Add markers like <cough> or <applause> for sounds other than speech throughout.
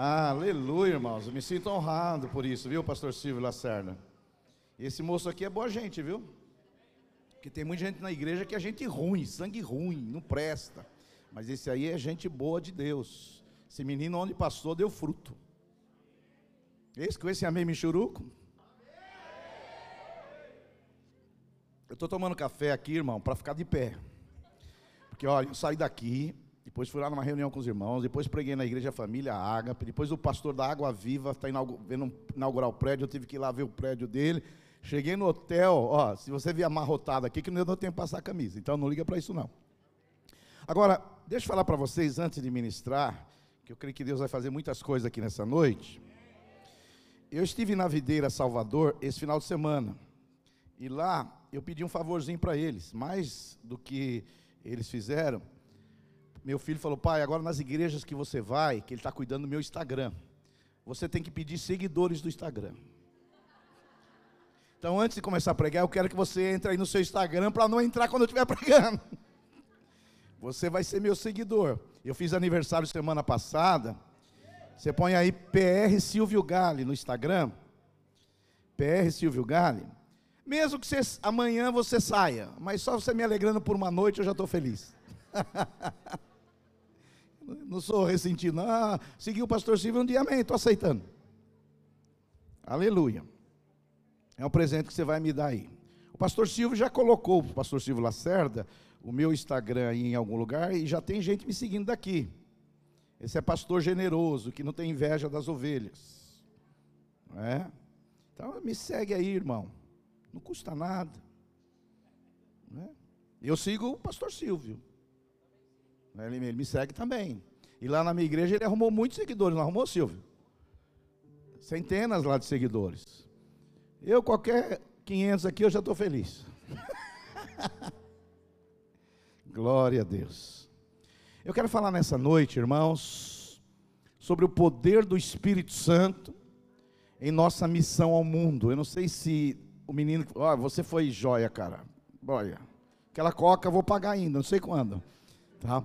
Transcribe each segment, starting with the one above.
Aleluia, irmãos. Eu me sinto honrado por isso, viu, pastor Silvio Lacerda? Esse moço aqui é boa gente, viu? Porque tem muita gente na igreja que é gente ruim, sangue ruim, não presta. Mas esse aí é gente boa de Deus. Esse menino, onde passou, deu fruto. Esse com esse amém michuruco? Eu estou tomando café aqui, irmão, para ficar de pé. Porque, olha, eu saí daqui, depois fui lá numa reunião com os irmãos, depois preguei na igreja Família Ágape, depois o pastor da Água Viva está vendo inaugurar o prédio, eu tive que ir lá ver o prédio dele. Cheguei no hotel, ó, se você vier amarrotado aqui, que não deu tempo de passar a camisa, então não liga para isso não. Agora, deixa eu falar para vocês, antes de ministrar, que eu creio que Deus vai fazer muitas coisas aqui nessa noite. Eu estive na Videira Salvador esse final de semana, e lá eu pedi um favorzinho para eles, mais do que eles fizeram. Meu filho falou, pai, agora nas igrejas que você vai, que ele está cuidando do meu Instagram, você tem que pedir seguidores do Instagram. Então, antes de começar a pregar, eu quero que você entre aí no seu Instagram para não entrar quando eu estiver <laughs> pregando. Você vai ser meu seguidor. Eu fiz aniversário semana passada. Você põe aí PR Silvio Gale no Instagram. PR Silvio Gale. Mesmo que você, amanhã você saia, mas só você me alegrando por uma noite eu já estou feliz. <laughs> não sou ressentido, não. Ah, segui o pastor Silvio um dia, amém, estou aceitando. Aleluia. É um presente que você vai me dar aí. O pastor Silvio já colocou, o pastor Silvio Lacerda, o meu Instagram aí em algum lugar e já tem gente me seguindo daqui. Esse é pastor generoso, que não tem inveja das ovelhas. Não é? Então me segue aí, irmão. Não custa nada. Né? Eu sigo o pastor Silvio. Ele, ele me segue também. E lá na minha igreja ele arrumou muitos seguidores, não arrumou, Silvio? Centenas lá de seguidores. Eu, qualquer 500 aqui, eu já estou feliz. <laughs> Glória a Deus. Eu quero falar nessa noite, irmãos, sobre o poder do Espírito Santo em nossa missão ao mundo. Eu não sei se o menino, ó, você foi joia, cara. Olha, aquela coca eu vou pagar ainda, não sei quando. Tá?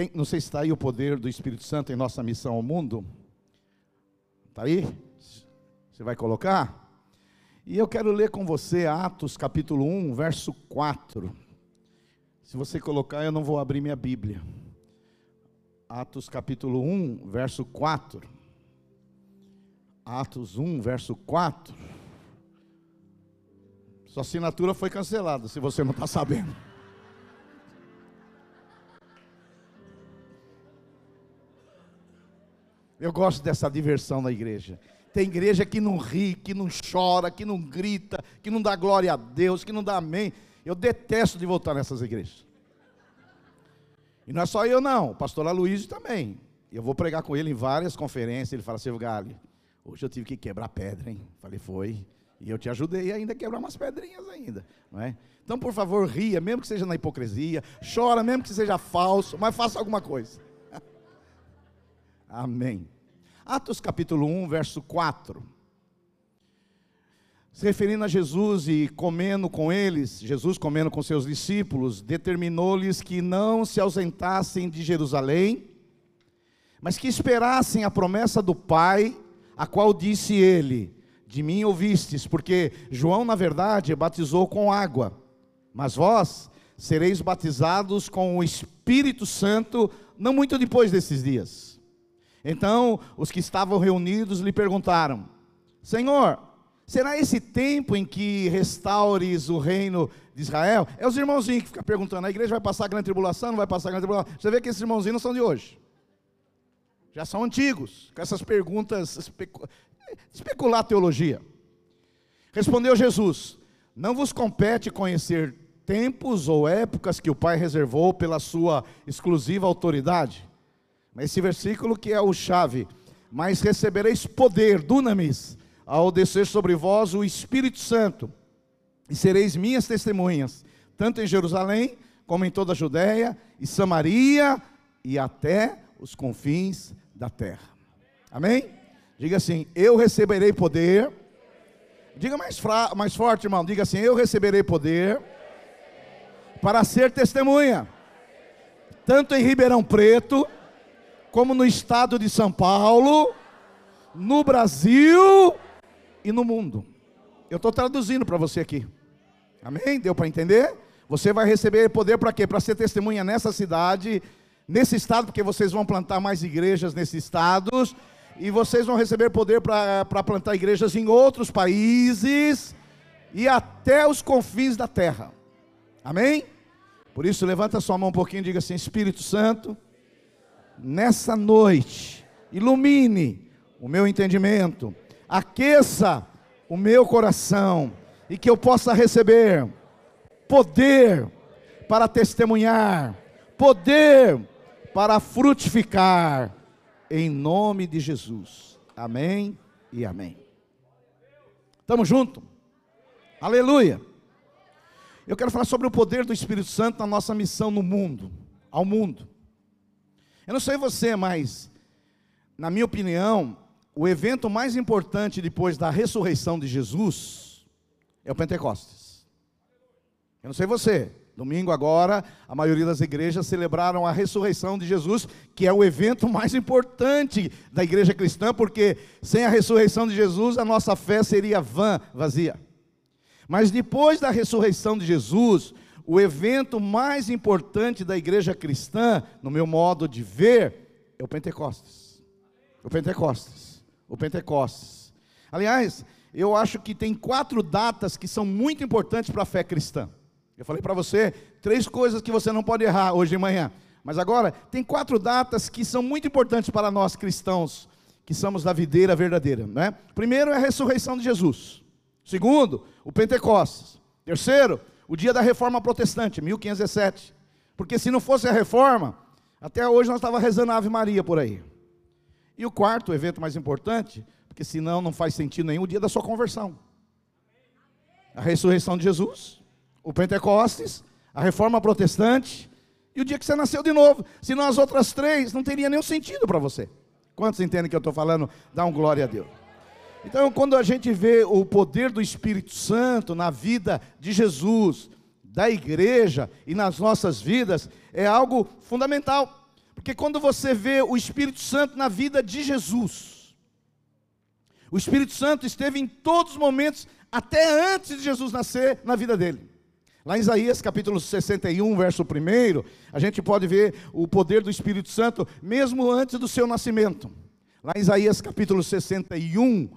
Tem, não sei se está aí o poder do Espírito Santo em nossa missão ao mundo. Está aí? Você vai colocar? E eu quero ler com você Atos capítulo 1, verso 4. Se você colocar, eu não vou abrir minha Bíblia. Atos capítulo 1, verso 4. Atos 1, verso 4. Sua assinatura foi cancelada, se você não está sabendo. Eu gosto dessa diversão na igreja. Tem igreja que não ri, que não chora, que não grita, que não dá glória a Deus, que não dá amém. Eu detesto de voltar nessas igrejas. E não é só eu, não. O pastor Aloysio também. Eu vou pregar com ele em várias conferências. Ele fala, Silvio Galho, hoje eu tive que quebrar pedra, hein? Falei, foi. E eu te ajudei ainda a quebrar umas pedrinhas ainda, não é? Então, por favor, ria, mesmo que seja na hipocrisia, chora, mesmo que seja falso, mas faça alguma coisa. Amém. Atos capítulo 1, verso 4. Se referindo a Jesus e comendo com eles, Jesus comendo com seus discípulos, determinou-lhes que não se ausentassem de Jerusalém, mas que esperassem a promessa do Pai, a qual disse ele: de mim ouvistes, porque João, na verdade, batizou com água, mas vós sereis batizados com o Espírito Santo não muito depois desses dias. Então, os que estavam reunidos lhe perguntaram: Senhor, será esse tempo em que restaures o reino de Israel? É os irmãozinhos que ficam perguntando: a igreja vai passar grande tribulação? Não vai passar grande tribulação? Você vê que esses irmãozinhos não são de hoje. Já são antigos, com essas perguntas especular teologia. Respondeu Jesus: Não vos compete conhecer tempos ou épocas que o Pai reservou pela sua exclusiva autoridade. Esse versículo que é o chave, mas recebereis poder, dunamis, ao descer sobre vós o Espírito Santo, e sereis minhas testemunhas, tanto em Jerusalém, como em toda a Judéia e Samaria e até os confins da terra. Amém? Diga assim: Eu receberei poder. Diga mais, fra... mais forte, irmão. Diga assim: Eu receberei poder para ser testemunha, tanto em Ribeirão Preto, como no estado de São Paulo, no Brasil e no mundo. Eu estou traduzindo para você aqui. Amém? Deu para entender? Você vai receber poder para quê? Para ser testemunha nessa cidade, nesse estado, porque vocês vão plantar mais igrejas nesses estados, e vocês vão receber poder para plantar igrejas em outros países e até os confins da terra. Amém? Por isso, levanta sua mão um pouquinho e diga assim: Espírito Santo, nessa noite, ilumine o meu entendimento, aqueça o meu coração e que eu possa receber poder para testemunhar, poder para frutificar, em nome de Jesus. Amém e amém. Estamos juntos? Aleluia. Eu quero falar sobre o poder do Espírito Santo na nossa missão no mundo, ao mundo. Eu não sei você, mas, na minha opinião, o evento mais importante depois da ressurreição de Jesus é o Pentecostes. Eu não sei você, domingo agora, a maioria das igrejas celebraram a ressurreição de Jesus, que é o evento mais importante da igreja cristã, porque sem a ressurreição de Jesus a nossa fé seria vã, vazia. Mas depois da ressurreição de Jesus, o evento mais importante da igreja cristã, no meu modo de ver, é o Pentecostes. O Pentecostes o Pentecostes. Aliás, eu acho que tem quatro datas que são muito importantes para a fé cristã. Eu falei para você três coisas que você não pode errar hoje de manhã. Mas agora, tem quatro datas que são muito importantes para nós cristãos, que somos da videira verdadeira. Né? Primeiro é a ressurreição de Jesus. Segundo, o Pentecostes. Terceiro, o dia da reforma protestante, 1517. Porque se não fosse a reforma, até hoje nós estávamos rezando a Ave Maria por aí. E o quarto, evento mais importante, porque senão não faz sentido nenhum, o dia da sua conversão. A ressurreição de Jesus, o Pentecostes, a reforma protestante e o dia que você nasceu de novo. Senão as outras três não teria nenhum sentido para você. Quantos entendem que eu estou falando? Dá um glória a Deus. Então, quando a gente vê o poder do Espírito Santo na vida de Jesus, da igreja e nas nossas vidas, é algo fundamental. Porque quando você vê o Espírito Santo na vida de Jesus, o Espírito Santo esteve em todos os momentos, até antes de Jesus nascer, na vida dele. Lá em Isaías capítulo 61, verso 1, a gente pode ver o poder do Espírito Santo mesmo antes do seu nascimento. Lá em Isaías capítulo 61,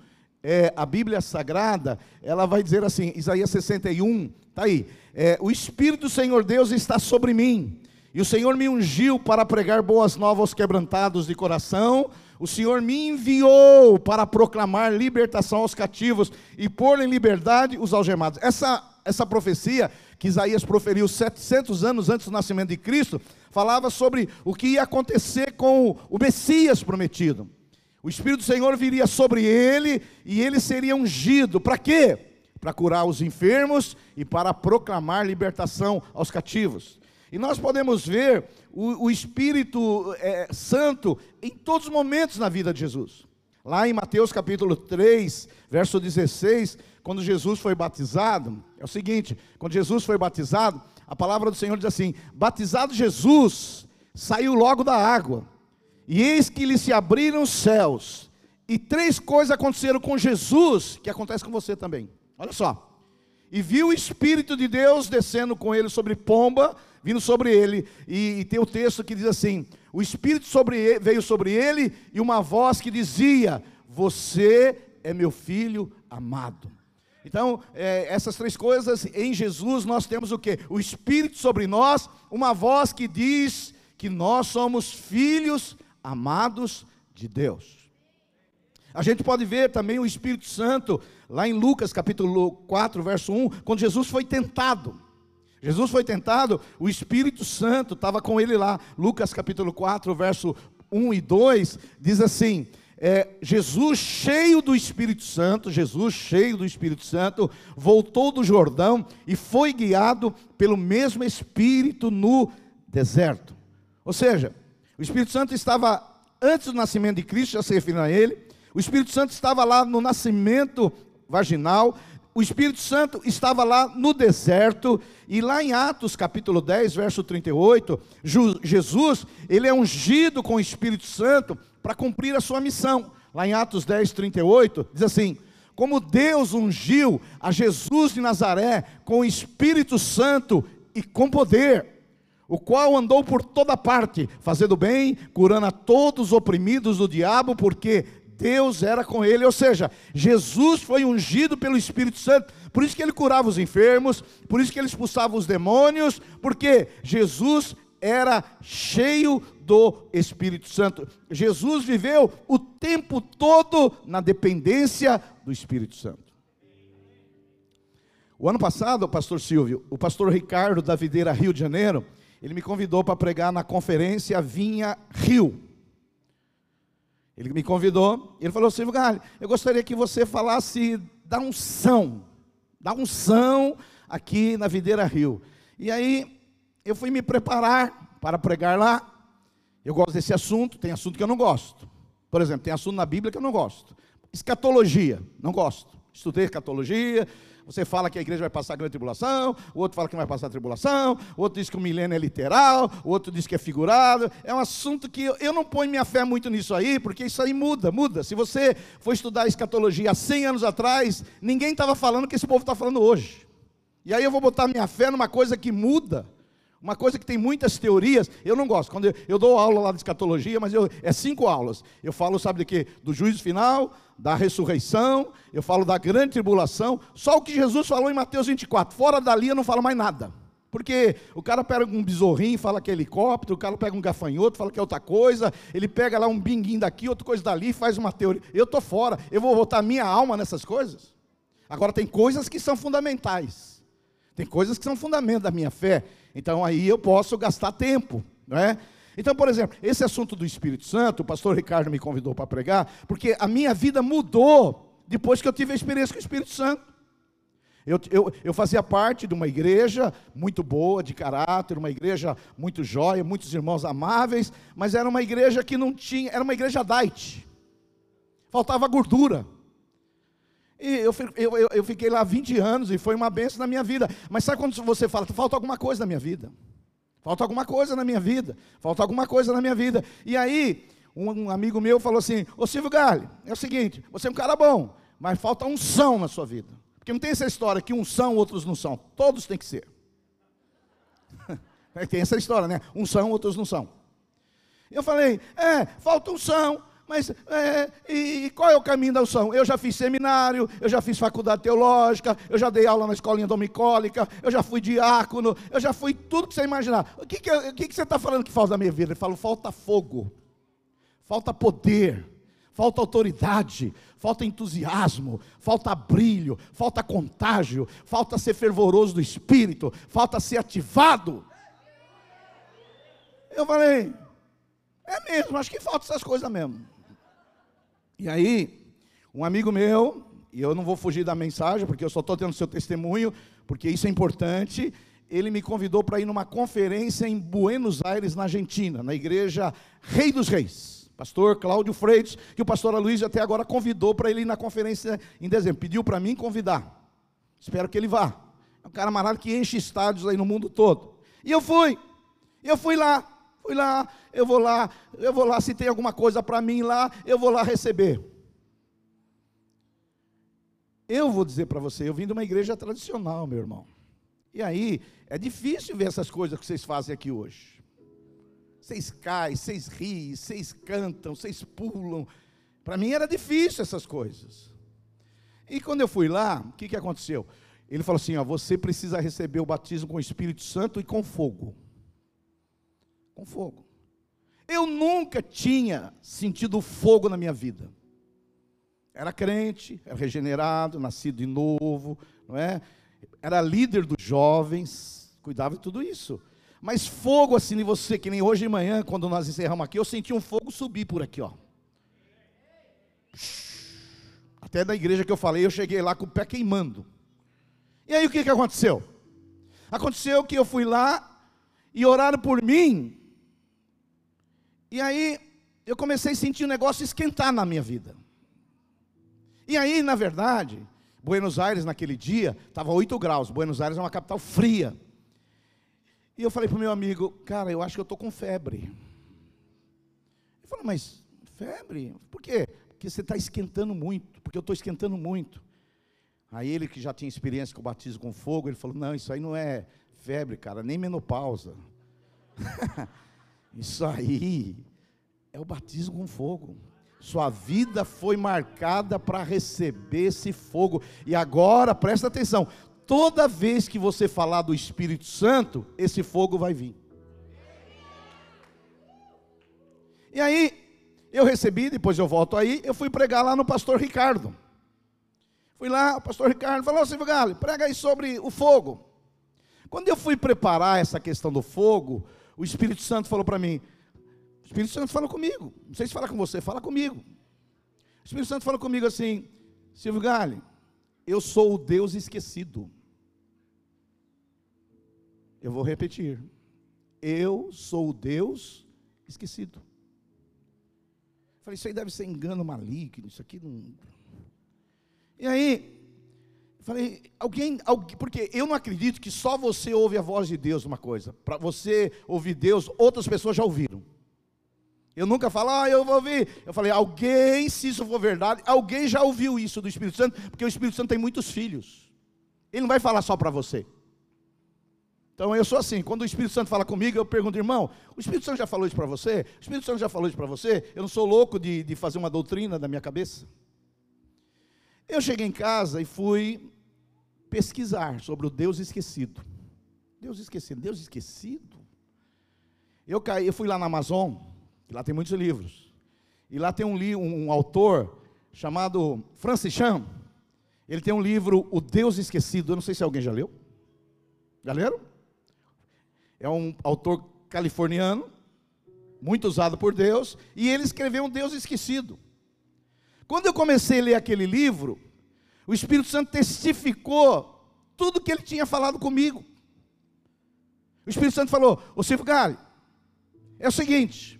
é, a Bíblia Sagrada, ela vai dizer assim, Isaías 61, está aí, é, o Espírito do Senhor Deus está sobre mim, e o Senhor me ungiu para pregar boas novas aos quebrantados de coração. O Senhor me enviou para proclamar libertação aos cativos e pôr em liberdade os algemados. Essa, essa profecia que Isaías proferiu 700 anos antes do nascimento de Cristo, falava sobre o que ia acontecer com o Messias prometido. O Espírito do Senhor viria sobre ele e ele seria ungido. Para quê? Para curar os enfermos e para proclamar libertação aos cativos. E nós podemos ver o, o Espírito é, Santo em todos os momentos na vida de Jesus. Lá em Mateus capítulo 3, verso 16, quando Jesus foi batizado, é o seguinte: quando Jesus foi batizado, a palavra do Senhor diz assim: Batizado Jesus, saiu logo da água, e eis que lhe se abriram os céus, e três coisas aconteceram com Jesus, que acontece com você também. Olha só. E viu o Espírito de Deus descendo com ele sobre pomba, vindo sobre ele, e, e tem o texto que diz assim: o Espírito sobre ele, veio sobre ele, e uma voz que dizia: Você é meu filho amado. Então, é, essas três coisas, em Jesus nós temos o que? O Espírito sobre nós, uma voz que diz que nós somos filhos amados de Deus. A gente pode ver também o Espírito Santo lá em Lucas capítulo 4, verso 1, quando Jesus foi tentado. Jesus foi tentado, o Espírito Santo estava com ele lá. Lucas capítulo 4, verso 1 e 2, diz assim: é, Jesus, cheio do Espírito Santo, Jesus, cheio do Espírito Santo, voltou do Jordão e foi guiado pelo mesmo Espírito no deserto. Ou seja, o Espírito Santo estava antes do nascimento de Cristo, já se referindo a ele, o Espírito Santo estava lá no nascimento vaginal, o Espírito Santo estava lá no deserto, e lá em Atos capítulo 10, verso 38, Jesus, ele é ungido com o Espírito Santo para cumprir a sua missão. Lá em Atos 10, 38, diz assim: Como Deus ungiu a Jesus de Nazaré com o Espírito Santo e com poder, o qual andou por toda parte, fazendo bem, curando a todos os oprimidos do diabo, porque Deus era com ele, ou seja, Jesus foi ungido pelo Espírito Santo, por isso que ele curava os enfermos, por isso que ele expulsava os demônios, porque Jesus era cheio do Espírito Santo. Jesus viveu o tempo todo na dependência do Espírito Santo. O ano passado, o pastor Silvio, o pastor Ricardo da Videira Rio de Janeiro, ele me convidou para pregar na conferência Vinha Rio. Ele me convidou, ele falou, Silvio Galho, eu gostaria que você falasse da unção, da unção aqui na Videira Rio. E aí, eu fui me preparar para pregar lá. Eu gosto desse assunto, tem assunto que eu não gosto. Por exemplo, tem assunto na Bíblia que eu não gosto. Escatologia, não gosto. Estudei escatologia, você fala que a igreja vai passar grande tribulação, o outro fala que vai passar tribulação, o outro diz que o milênio é literal, o outro diz que é figurado. É um assunto que eu, eu não ponho minha fé muito nisso aí, porque isso aí muda, muda. Se você for estudar escatologia há 100 anos atrás, ninguém estava falando o que esse povo está falando hoje. E aí eu vou botar minha fé numa coisa que muda. Uma coisa que tem muitas teorias, eu não gosto. Quando eu, eu dou aula lá de escatologia, mas eu, é cinco aulas. Eu falo, sabe de quê? Do juízo final, da ressurreição, eu falo da grande tribulação. Só o que Jesus falou em Mateus 24. Fora dali eu não falo mais nada. Porque o cara pega um besorrinho, fala que é helicóptero, o cara pega um gafanhoto, fala que é outra coisa, ele pega lá um binguinho daqui, outra coisa dali, faz uma teoria. Eu estou fora, eu vou botar minha alma nessas coisas. Agora tem coisas que são fundamentais. Tem coisas que são fundamento da minha fé. Então aí eu posso gastar tempo, não é? Então, por exemplo, esse assunto do Espírito Santo, o pastor Ricardo me convidou para pregar, porque a minha vida mudou depois que eu tive a experiência com o Espírito Santo. Eu, eu, eu fazia parte de uma igreja muito boa, de caráter, uma igreja muito jóia, muitos irmãos amáveis, mas era uma igreja que não tinha, era uma igreja diet, faltava gordura. E eu, eu, eu fiquei lá 20 anos e foi uma benção na minha vida. Mas sabe quando você fala, falta alguma coisa na minha vida? Falta alguma coisa na minha vida. Falta alguma coisa na minha vida. E aí, um, um amigo meu falou assim: Ô Silvio Galli, é o seguinte, você é um cara bom, mas falta unção na sua vida. Porque não tem essa história que uns são, outros não são. Todos têm que ser. <laughs> tem essa história, né? Uns são, outros não são. Eu falei, é, falta unção, mas é, e, e, qual é o caminho da unção? Eu já fiz seminário, eu já fiz faculdade teológica, eu já dei aula na escolinha domicólica, eu já fui diácono, eu já fui tudo que você imaginar. O que, que, o que, que você está falando que falta na minha vida? Ele falou: falta fogo, falta poder, falta autoridade, falta entusiasmo, falta brilho, falta contágio, falta ser fervoroso do espírito, falta ser ativado. Eu falei, é mesmo, acho que falta essas coisas mesmo. E aí, um amigo meu, e eu não vou fugir da mensagem, porque eu só estou tendo seu testemunho, porque isso é importante. Ele me convidou para ir numa conferência em Buenos Aires, na Argentina, na igreja Rei dos Reis. Pastor Cláudio Freitas, que o pastor Luiz até agora convidou para ele ir na conferência em dezembro. Pediu para mim convidar. Espero que ele vá. É um cara maravilhoso que enche estádios aí no mundo todo. E eu fui. Eu fui lá. Fui lá, eu vou lá, eu vou lá, se tem alguma coisa para mim lá, eu vou lá receber. Eu vou dizer para você, eu vim de uma igreja tradicional, meu irmão. E aí, é difícil ver essas coisas que vocês fazem aqui hoje. Vocês caem, vocês riem, vocês cantam, vocês pulam. Para mim era difícil essas coisas. E quando eu fui lá, o que, que aconteceu? Ele falou assim: ó, você precisa receber o batismo com o Espírito Santo e com fogo com fogo. Eu nunca tinha sentido fogo na minha vida. Era crente, era regenerado, nascido de novo, não é? Era líder dos jovens, cuidava de tudo isso. Mas fogo assim em você, que nem hoje de manhã, quando nós encerramos aqui, eu senti um fogo subir por aqui, ó. Até da igreja que eu falei, eu cheguei lá com o pé queimando. E aí o que, que aconteceu? Aconteceu que eu fui lá e oraram por mim, e aí eu comecei a sentir o negócio esquentar na minha vida. E aí, na verdade, Buenos Aires, naquele dia, estava 8 graus. Buenos Aires é uma capital fria. E eu falei para o meu amigo, cara, eu acho que eu estou com febre. Ele falou, mas febre? Por quê? Porque você está esquentando muito, porque eu estou esquentando muito. Aí ele que já tinha experiência com o batismo com fogo, ele falou, não, isso aí não é febre, cara, nem menopausa. <laughs> isso aí é o batismo com fogo. Sua vida foi marcada para receber esse fogo. E agora, presta atenção: toda vez que você falar do Espírito Santo, esse fogo vai vir. E aí, eu recebi, depois eu volto aí, eu fui pregar lá no pastor Ricardo. Fui lá, o pastor Ricardo falou, Silvio Gale, prega aí sobre o fogo. Quando eu fui preparar essa questão do fogo, o Espírito Santo falou para mim, o Espírito Santo fala comigo. Não sei se fala com você, fala comigo. O Espírito Santo fala comigo assim: Silvio Gale, eu sou o Deus esquecido. Eu vou repetir. Eu sou o Deus esquecido. Falei, isso aí deve ser engano maligno, isso aqui não. E aí, falei, alguém, alguém, porque eu não acredito que só você ouve a voz de Deus uma coisa. Para você ouvir Deus, outras pessoas já ouviram. Eu nunca falo, ah, eu vou ouvir. Eu falei, alguém, se isso for verdade, alguém já ouviu isso do Espírito Santo, porque o Espírito Santo tem muitos filhos. Ele não vai falar só para você. Então eu sou assim, quando o Espírito Santo fala comigo, eu pergunto, irmão, o Espírito Santo já falou isso para você? O Espírito Santo já falou isso para você? Eu não sou louco de, de fazer uma doutrina da minha cabeça. Eu cheguei em casa e fui pesquisar sobre o Deus esquecido. Deus esquecido, Deus esquecido? Eu caí, eu fui lá na Amazon, Lá tem muitos livros. E lá tem um, um, um autor chamado Francis Chan. Ele tem um livro, O Deus Esquecido. Eu não sei se alguém já leu. Já leram? É um autor californiano, muito usado por Deus, e ele escreveu um Deus esquecido. Quando eu comecei a ler aquele livro, o Espírito Santo testificou tudo que ele tinha falado comigo. O Espírito Santo falou: Ô Silvio Gale, é o seguinte,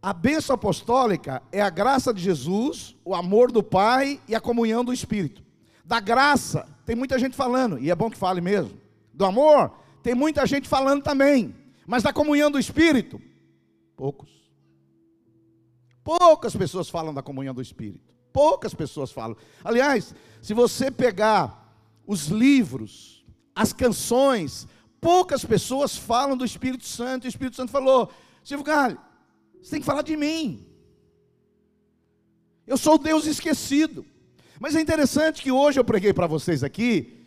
a bênção apostólica é a graça de Jesus, o amor do Pai e a comunhão do Espírito. Da graça, tem muita gente falando, e é bom que fale mesmo. Do amor, tem muita gente falando também. Mas da comunhão do Espírito, poucos. Poucas pessoas falam da comunhão do Espírito. Poucas pessoas falam. Aliás, se você pegar os livros, as canções, poucas pessoas falam do Espírito Santo. O Espírito Santo falou: Silvio Galho, você tem que falar de mim. Eu sou o Deus esquecido. Mas é interessante que hoje eu preguei para vocês aqui,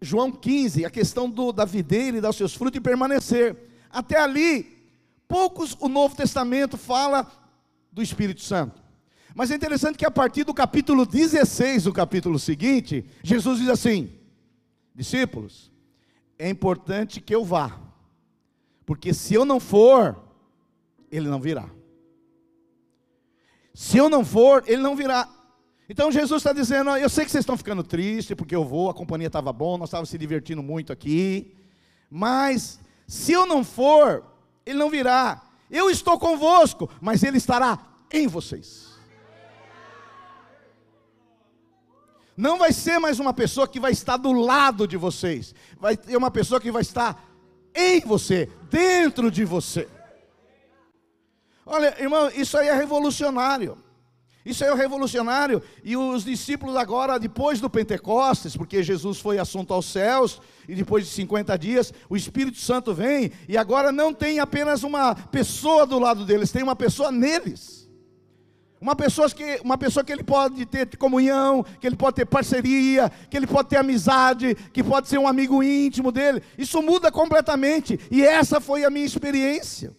João 15, a questão do, da videira e dar seus frutos e permanecer. Até ali, poucos o Novo Testamento fala do Espírito Santo. Mas é interessante que a partir do capítulo 16, o capítulo seguinte, Jesus diz assim: discípulos, é importante que eu vá, porque se eu não for, ele não virá. Se eu não for, ele não virá. Então Jesus está dizendo: Eu sei que vocês estão ficando tristes, porque eu vou, a companhia estava bom, nós estávamos se divertindo muito aqui. Mas, se eu não for, ele não virá. Eu estou convosco, mas ele estará em vocês. Não vai ser mais uma pessoa que vai estar do lado de vocês, vai ter uma pessoa que vai estar em você, dentro de você. Olha, irmão, isso aí é revolucionário. Isso aí é revolucionário. E os discípulos agora, depois do Pentecostes, porque Jesus foi assunto aos céus, e depois de 50 dias, o Espírito Santo vem, e agora não tem apenas uma pessoa do lado deles, tem uma pessoa neles. Uma pessoa, que, uma pessoa que ele pode ter comunhão, que ele pode ter parceria, que ele pode ter amizade, que pode ser um amigo íntimo dele. Isso muda completamente. E essa foi a minha experiência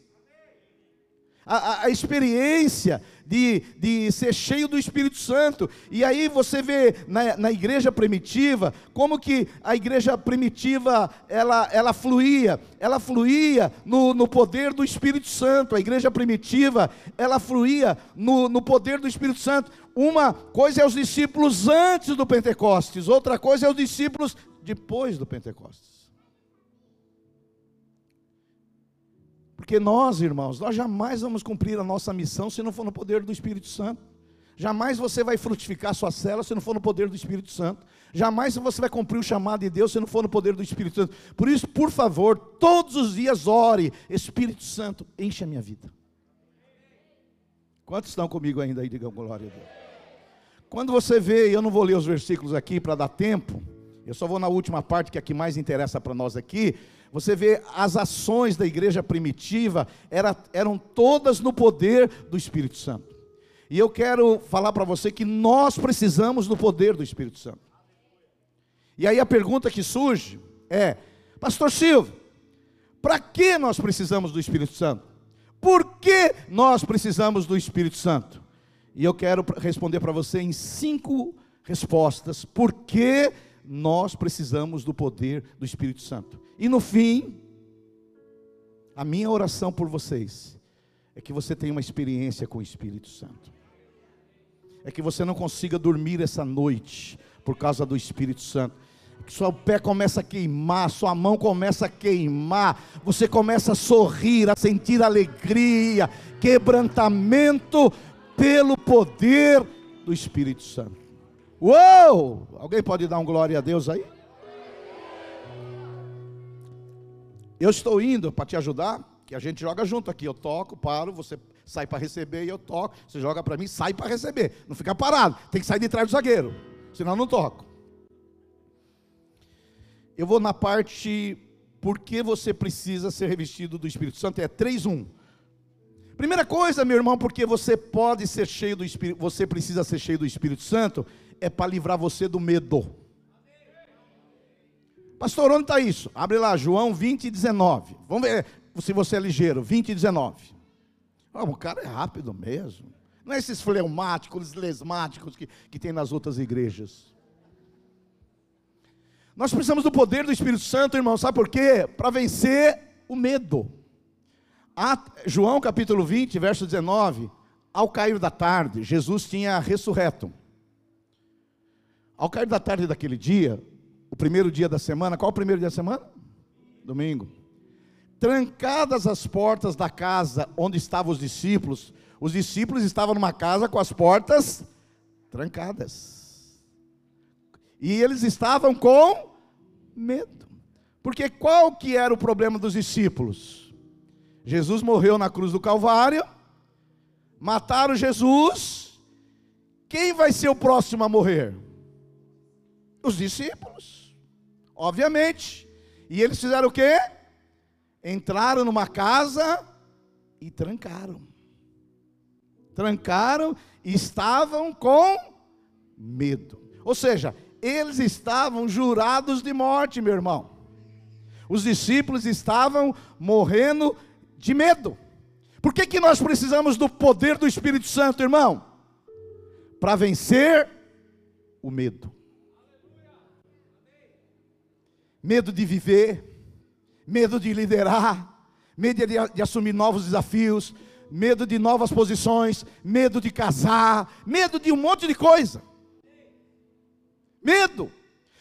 a, a, experiência de, de ser cheio do Espírito Santo. E aí você vê na, na igreja primitiva, como que a igreja primitiva, ela, ela fluía, ela fluía no, no poder do Espírito Santo. A igreja primitiva, ela fluía no, no poder do Espírito Santo. Uma coisa é os discípulos antes do Pentecostes, outra coisa é os discípulos depois do Pentecostes. Porque nós, irmãos, nós jamais vamos cumprir a nossa missão se não for no poder do Espírito Santo. Jamais você vai frutificar sua célula se não for no poder do Espírito Santo. Jamais você vai cumprir o chamado de Deus se não for no poder do Espírito Santo. Por isso, por favor, todos os dias ore: Espírito Santo, enche a minha vida. Quantos estão comigo ainda aí? Digam glória a Deus. Quando você vê, eu não vou ler os versículos aqui para dar tempo, eu só vou na última parte que é a que mais interessa para nós aqui. Você vê as ações da igreja primitiva era, eram todas no poder do Espírito Santo. E eu quero falar para você que nós precisamos do poder do Espírito Santo. E aí a pergunta que surge é: Pastor Silvio, para que nós precisamos do Espírito Santo? Por que nós precisamos do Espírito Santo? E eu quero responder para você em cinco respostas. Por que nós precisamos do poder do Espírito Santo? E no fim, a minha oração por vocês é que você tenha uma experiência com o Espírito Santo é que você não consiga dormir essa noite por causa do Espírito Santo. Que seu pé começa a queimar, sua mão começa a queimar, você começa a sorrir, a sentir alegria, quebrantamento pelo poder do Espírito Santo. Uou! Alguém pode dar um glória a Deus aí? Eu estou indo para te ajudar, que a gente joga junto aqui. Eu toco, paro, você sai para receber e eu toco. Você joga para mim, sai para receber. Não fica parado, tem que sair de trás do zagueiro, senão eu não toco. Eu vou na parte por que você precisa ser revestido do Espírito Santo, é 3:1. Primeira coisa, meu irmão, porque você pode ser cheio do Espírito, você precisa ser cheio do Espírito Santo, é para livrar você do medo. Pastor, onde está isso? Abre lá, João 20, 19. Vamos ver se você é ligeiro, 20 19. Oh, o cara é rápido mesmo. Não é esses fleumáticos, lesmáticos que, que tem nas outras igrejas. Nós precisamos do poder do Espírito Santo, irmão, sabe por quê? Para vencer o medo. João capítulo 20, verso 19. Ao cair da tarde, Jesus tinha ressurreto. Ao cair da tarde daquele dia, o primeiro dia da semana, qual o primeiro dia da semana? Domingo trancadas as portas da casa onde estavam os discípulos, os discípulos estavam numa casa com as portas trancadas. E eles estavam com medo. Porque qual que era o problema dos discípulos? Jesus morreu na cruz do Calvário, mataram Jesus. Quem vai ser o próximo a morrer? Os discípulos. Obviamente. E eles fizeram o quê? entraram numa casa e trancaram. Trancaram e estavam com medo. Ou seja, eles estavam jurados de morte, meu irmão. Os discípulos estavam morrendo de medo. Por que, que nós precisamos do poder do Espírito Santo, irmão? Para vencer o medo. Medo de viver, medo de liderar, medo de, de, assumir novos desafios, medo de novas posições, medo de casar, medo de um monte de coisa. Medo.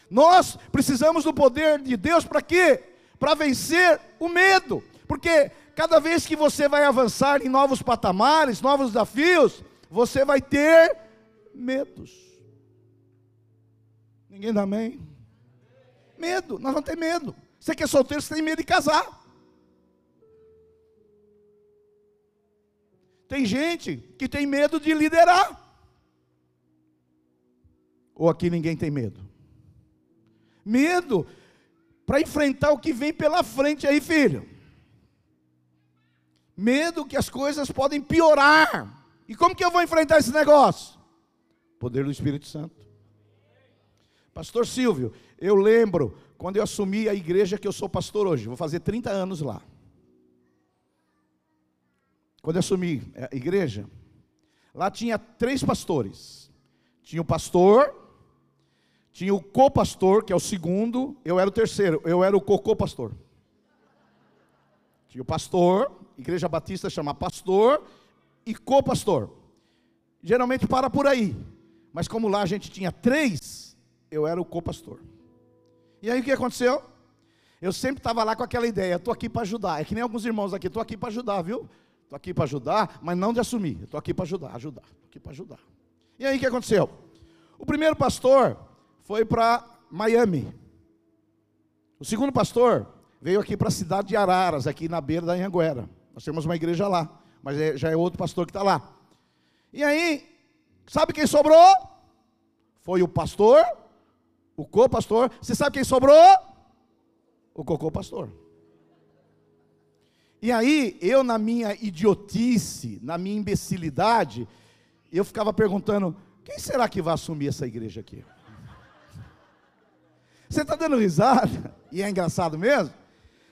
Nós precisamos do poder de Deus para quê? Para vencer o medo. Porque cada vez que você vai avançar em novos patamares, novos desafios, você vai ter medos. Ninguém dá amém? Medo, nós vamos ter medo. Você que é solteiro, você tem medo de casar. Tem gente que tem medo de liderar. Ou aqui ninguém tem medo? Medo para enfrentar o que vem pela frente aí, filho. Medo que as coisas podem piorar. E como que eu vou enfrentar esse negócio? Poder do Espírito Santo. Pastor Silvio, eu lembro quando eu assumi a igreja que eu sou pastor hoje, vou fazer 30 anos lá. Quando eu assumi a igreja, lá tinha três pastores. Tinha o pastor, tinha o co-pastor, que é o segundo, eu era o terceiro, eu era o cocô-pastor. Tinha o pastor, igreja batista chama pastor e co-pastor. Geralmente para por aí, mas como lá a gente tinha três, eu era o co-pastor. E aí o que aconteceu? Eu sempre estava lá com aquela ideia, estou aqui para ajudar. É que nem alguns irmãos aqui, estou aqui para ajudar, viu? Estou aqui para ajudar, mas não de assumir. Estou aqui para ajudar, ajudar. Estou aqui para ajudar. E aí o que aconteceu? O primeiro pastor foi para Miami. O segundo pastor veio aqui para a cidade de Araras, aqui na beira da Anhanguera. Nós temos uma igreja lá, mas é, já é outro pastor que está lá. E aí, sabe quem sobrou? Foi o pastor, o co-pastor. Você sabe quem sobrou? O cocô-pastor. E aí, eu, na minha idiotice, na minha imbecilidade, eu ficava perguntando: quem será que vai assumir essa igreja aqui? Você está dando risada, e é engraçado mesmo,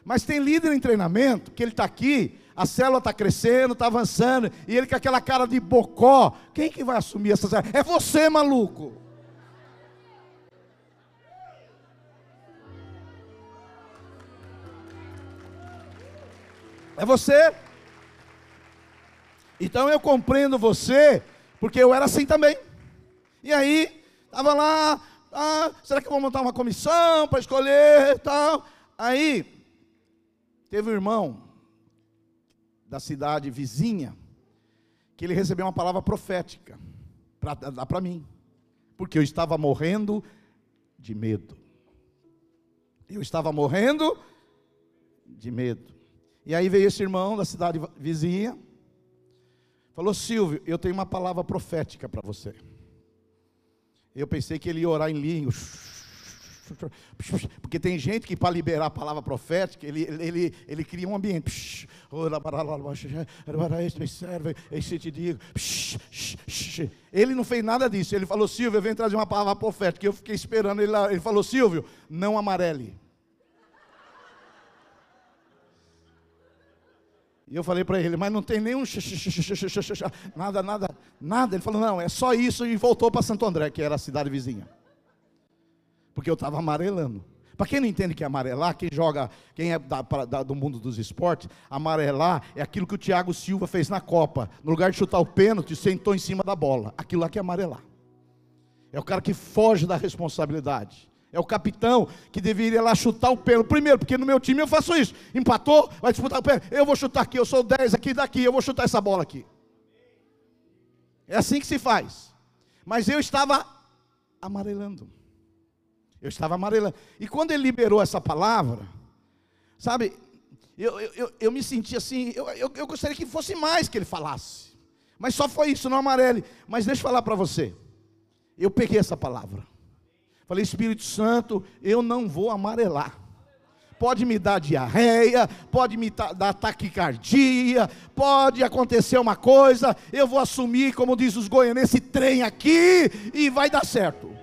mas tem líder em treinamento que ele está aqui, a célula está crescendo, está avançando, e ele com aquela cara de bocó. Quem que vai assumir essa célula? É você, maluco. É você. Então eu compreendo você, porque eu era assim também. E aí, estava lá, ah, será que eu vou montar uma comissão para escolher e tal? Aí, teve um irmão da cidade vizinha, que ele recebeu uma palavra profética, para dar para mim, porque eu estava morrendo de medo. Eu estava morrendo de medo. E aí veio esse irmão da cidade vizinha, falou: Silvio, eu tenho uma palavra profética para você. Eu pensei que ele ia orar em línguas. Porque tem gente que para liberar a palavra profética, ele, ele, ele, ele cria um ambiente. Ele não fez nada disso. Ele falou, Silvio, eu venho trazer uma palavra profética. Eu fiquei esperando ele lá. Ele falou, Silvio, não amarele. E eu falei para ele, mas não tem nenhum nada, nada, nada. Ele falou, não, é só isso e voltou para Santo André, que era a cidade vizinha. Porque eu estava amarelando. Para quem não entende que é amarelar, quem joga, quem é da, da, do mundo dos esportes, amarelar é aquilo que o Thiago Silva fez na Copa. No lugar de chutar o pênalti, sentou em cima da bola. Aquilo lá que é amarelar. É o cara que foge da responsabilidade. É o capitão que deveria lá chutar o pênalti. Primeiro, porque no meu time eu faço isso. Empatou, vai disputar o pênalti. Eu vou chutar aqui, eu sou 10 aqui daqui, eu vou chutar essa bola aqui. É assim que se faz. Mas eu estava amarelando. Eu estava amarelando. E quando ele liberou essa palavra, sabe, eu, eu, eu me senti assim, eu, eu, eu gostaria que fosse mais que ele falasse. Mas só foi isso, não amarele. Mas deixa eu falar para você. Eu peguei essa palavra. Falei, Espírito Santo, eu não vou amarelar. Pode me dar diarreia, pode me dar taquicardia, pode acontecer uma coisa, eu vou assumir, como diz os goianos, esse trem aqui e vai dar certo.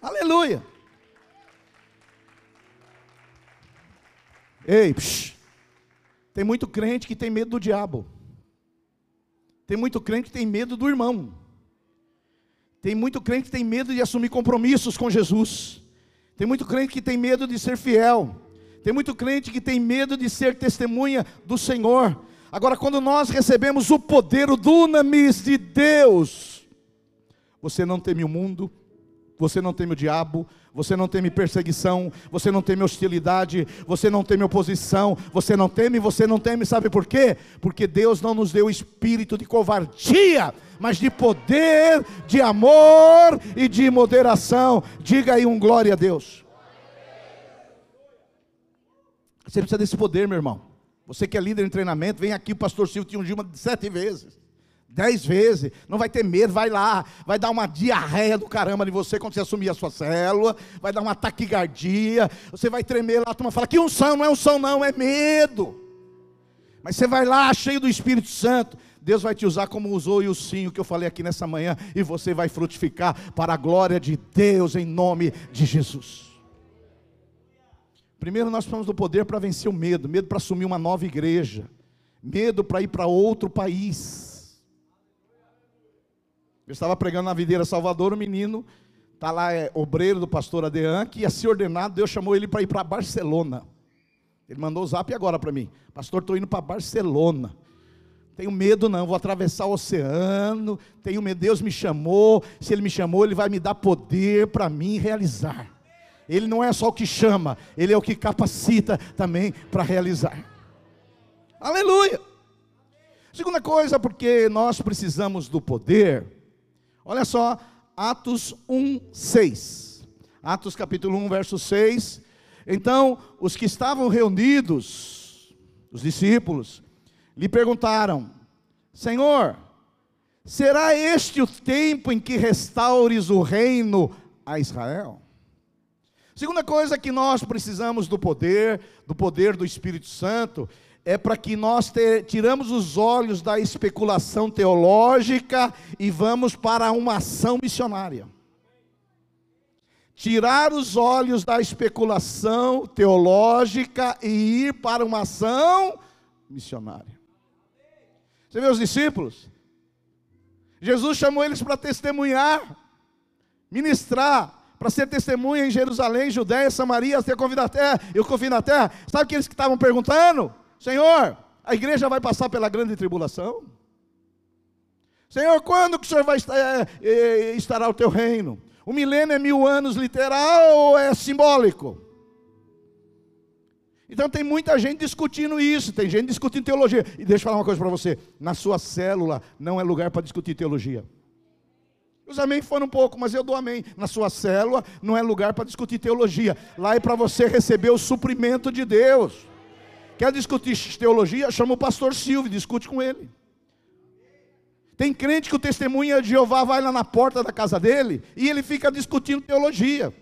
Aleluia. Ei, psh, tem muito crente que tem medo do diabo. Tem muito crente que tem medo do irmão. Tem muito crente que tem medo de assumir compromissos com Jesus. Tem muito crente que tem medo de ser fiel. Tem muito crente que tem medo de ser testemunha do Senhor. Agora, quando nós recebemos o poder, o dunamis de Deus, você não teme o mundo, você não teme o diabo, você não teme perseguição, você não teme hostilidade, você não teme oposição, você não teme, você não teme, sabe por quê? Porque Deus não nos deu espírito de covardia, mas de poder, de amor e de moderação. Diga aí um glória a Deus. Você precisa desse poder, meu irmão. Você que é líder em treinamento, vem aqui, o pastor Silvio te ungiu sete vezes. Dez vezes, não vai ter medo, vai lá, vai dar uma diarreia do caramba de você quando você assumir a sua célula, vai dar uma taquicardia, você vai tremer lá, a turma fala, que unção, não é unção não, é medo. Mas você vai lá cheio do Espírito Santo, Deus vai te usar como usou o Ilcinho que eu falei aqui nessa manhã, e você vai frutificar para a glória de Deus em nome de Jesus. Primeiro nós precisamos do poder para vencer o medo, medo para assumir uma nova igreja, medo para ir para outro país eu estava pregando na Videira Salvador, o menino está lá, é obreiro do pastor Adean, que ia ser ordenado, Deus chamou ele para ir para Barcelona. Ele mandou o zap agora para mim. Pastor, estou indo para Barcelona. Tenho medo não, vou atravessar o oceano. Tenho medo, Deus me chamou. Se Ele me chamou, Ele vai me dar poder para mim realizar. Ele não é só o que chama, Ele é o que capacita também para realizar. Aleluia! Segunda coisa, porque nós precisamos do poder. Olha só, Atos 1, 6. Atos capítulo 1, verso 6. Então, os que estavam reunidos, os discípulos, lhe perguntaram: Senhor, será este o tempo em que restaures o reino a Israel? Segunda coisa que nós precisamos do poder, do poder do Espírito Santo, é para que nós te, tiramos os olhos da especulação teológica e vamos para uma ação missionária. Tirar os olhos da especulação teológica e ir para uma ação missionária. Você vê os discípulos? Jesus chamou eles para testemunhar, ministrar, para ser testemunha em Jerusalém, Judéia, Samaria, até o da terra, e o confim da terra. Sabe aqueles que estavam perguntando? Senhor, a igreja vai passar pela grande tribulação? Senhor, quando que o Senhor vai estar, é, é, estará o teu reino? O milênio é mil anos literal ou é simbólico? Então tem muita gente discutindo isso, tem gente discutindo teologia. E deixa eu falar uma coisa para você: na sua célula não é lugar para discutir teologia. Os amém foram um pouco, mas eu dou amém. Na sua célula não é lugar para discutir teologia. Lá é para você receber o suprimento de Deus. Quer discutir teologia? Chama o pastor Silvio, discute com ele. Tem crente que o testemunha de Jeová vai lá na porta da casa dele e ele fica discutindo teologia.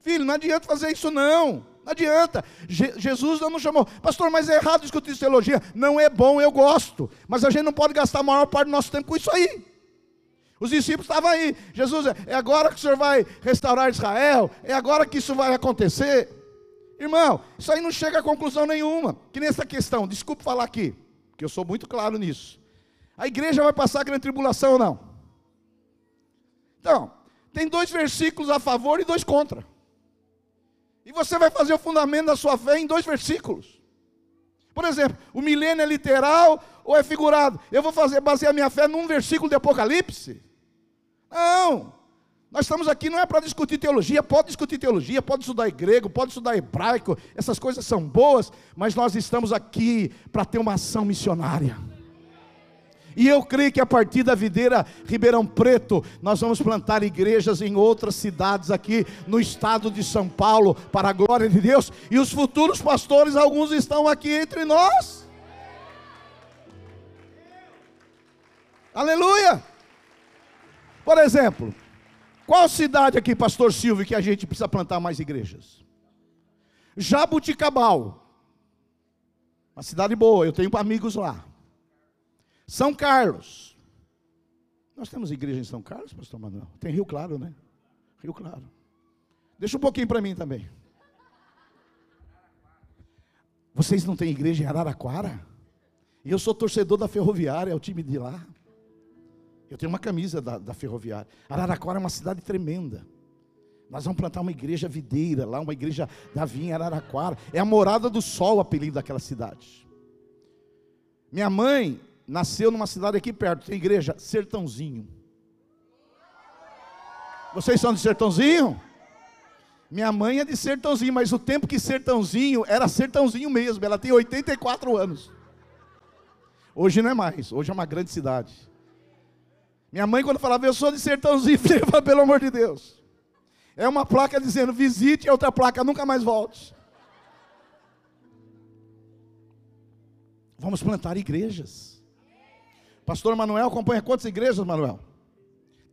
Filho, não adianta fazer isso não. Não adianta. Je Jesus não nos chamou. Pastor, mas é errado discutir teologia. Não é bom, eu gosto. Mas a gente não pode gastar a maior parte do nosso tempo com isso aí. Os discípulos estavam aí. Jesus, é agora que o Senhor vai restaurar Israel? É agora que isso vai acontecer? Irmão, isso aí não chega a conclusão nenhuma. Que nessa questão, desculpe falar aqui, que eu sou muito claro nisso. A igreja vai passar grande tribulação ou não? Então, tem dois versículos a favor e dois contra. E você vai fazer o fundamento da sua fé em dois versículos. Por exemplo, o milênio é literal ou é figurado? Eu vou fazer basear minha fé num versículo de Apocalipse? Não. Nós estamos aqui não é para discutir teologia, pode discutir teologia, pode estudar grego, pode estudar hebraico, essas coisas são boas, mas nós estamos aqui para ter uma ação missionária. E eu creio que a partir da videira Ribeirão Preto, nós vamos plantar igrejas em outras cidades aqui no estado de São Paulo, para a glória de Deus. E os futuros pastores, alguns estão aqui entre nós. Aleluia! Por exemplo, qual cidade aqui, pastor Silvio, que a gente precisa plantar mais igrejas? Jabuticabal. Uma cidade boa, eu tenho amigos lá. São Carlos. Nós temos igreja em São Carlos, pastor Manuel? Tem Rio Claro, né? Rio Claro. Deixa um pouquinho para mim também. Vocês não têm igreja em Araraquara? E eu sou torcedor da Ferroviária, é o time de lá. Eu tenho uma camisa da, da ferroviária. Araraquara é uma cidade tremenda. Nós vamos plantar uma igreja videira lá, uma igreja da vinha Araraquara. É a morada do sol, o apelido daquela cidade. Minha mãe nasceu numa cidade aqui perto, tem igreja, Sertãozinho. Vocês são de Sertãozinho? Minha mãe é de Sertãozinho, mas o tempo que Sertãozinho era Sertãozinho mesmo. Ela tem 84 anos. Hoje não é mais, hoje é uma grande cidade. Minha mãe, quando falava, eu sou de sertãozinho, <laughs> falava, pelo amor de Deus. É uma placa dizendo, visite, e outra placa, nunca mais volte. Vamos plantar igrejas. Pastor Manuel acompanha quantas igrejas, Manuel?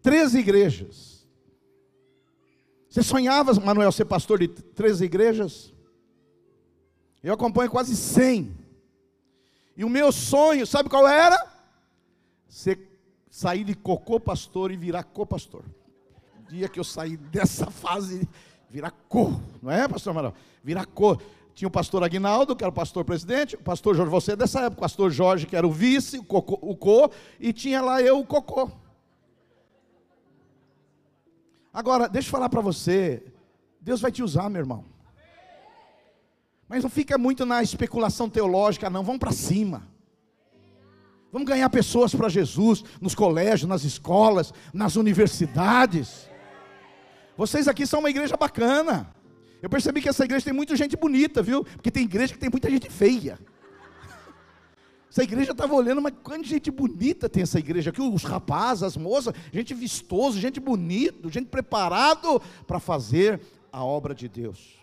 Treze igrejas. Você sonhava, Manuel, ser pastor de treze igrejas? Eu acompanho quase cem. E o meu sonho, sabe qual era? Ser sair de cocô pastor e virar co-pastor. Dia que eu saí dessa <laughs> fase, virar co, não é, pastor Amaral? Virar co. Tinha o pastor Aguinaldo, que era o pastor presidente, o pastor Jorge, você é dessa época, o pastor Jorge, que era o vice, o, cocô, o co, e tinha lá eu, o cocô. Agora, deixa eu falar para você, Deus vai te usar, meu irmão. Mas não fica muito na especulação teológica, não, vamos para cima. Vamos ganhar pessoas para Jesus nos colégios, nas escolas, nas universidades. Vocês aqui são uma igreja bacana. Eu percebi que essa igreja tem muita gente bonita, viu? Porque tem igreja que tem muita gente feia. <laughs> Essa igreja estava olhando, mas quanta gente bonita tem essa igreja aqui, os rapazes, as moças, gente vistosa, gente bonita, gente preparado para fazer a obra de Deus.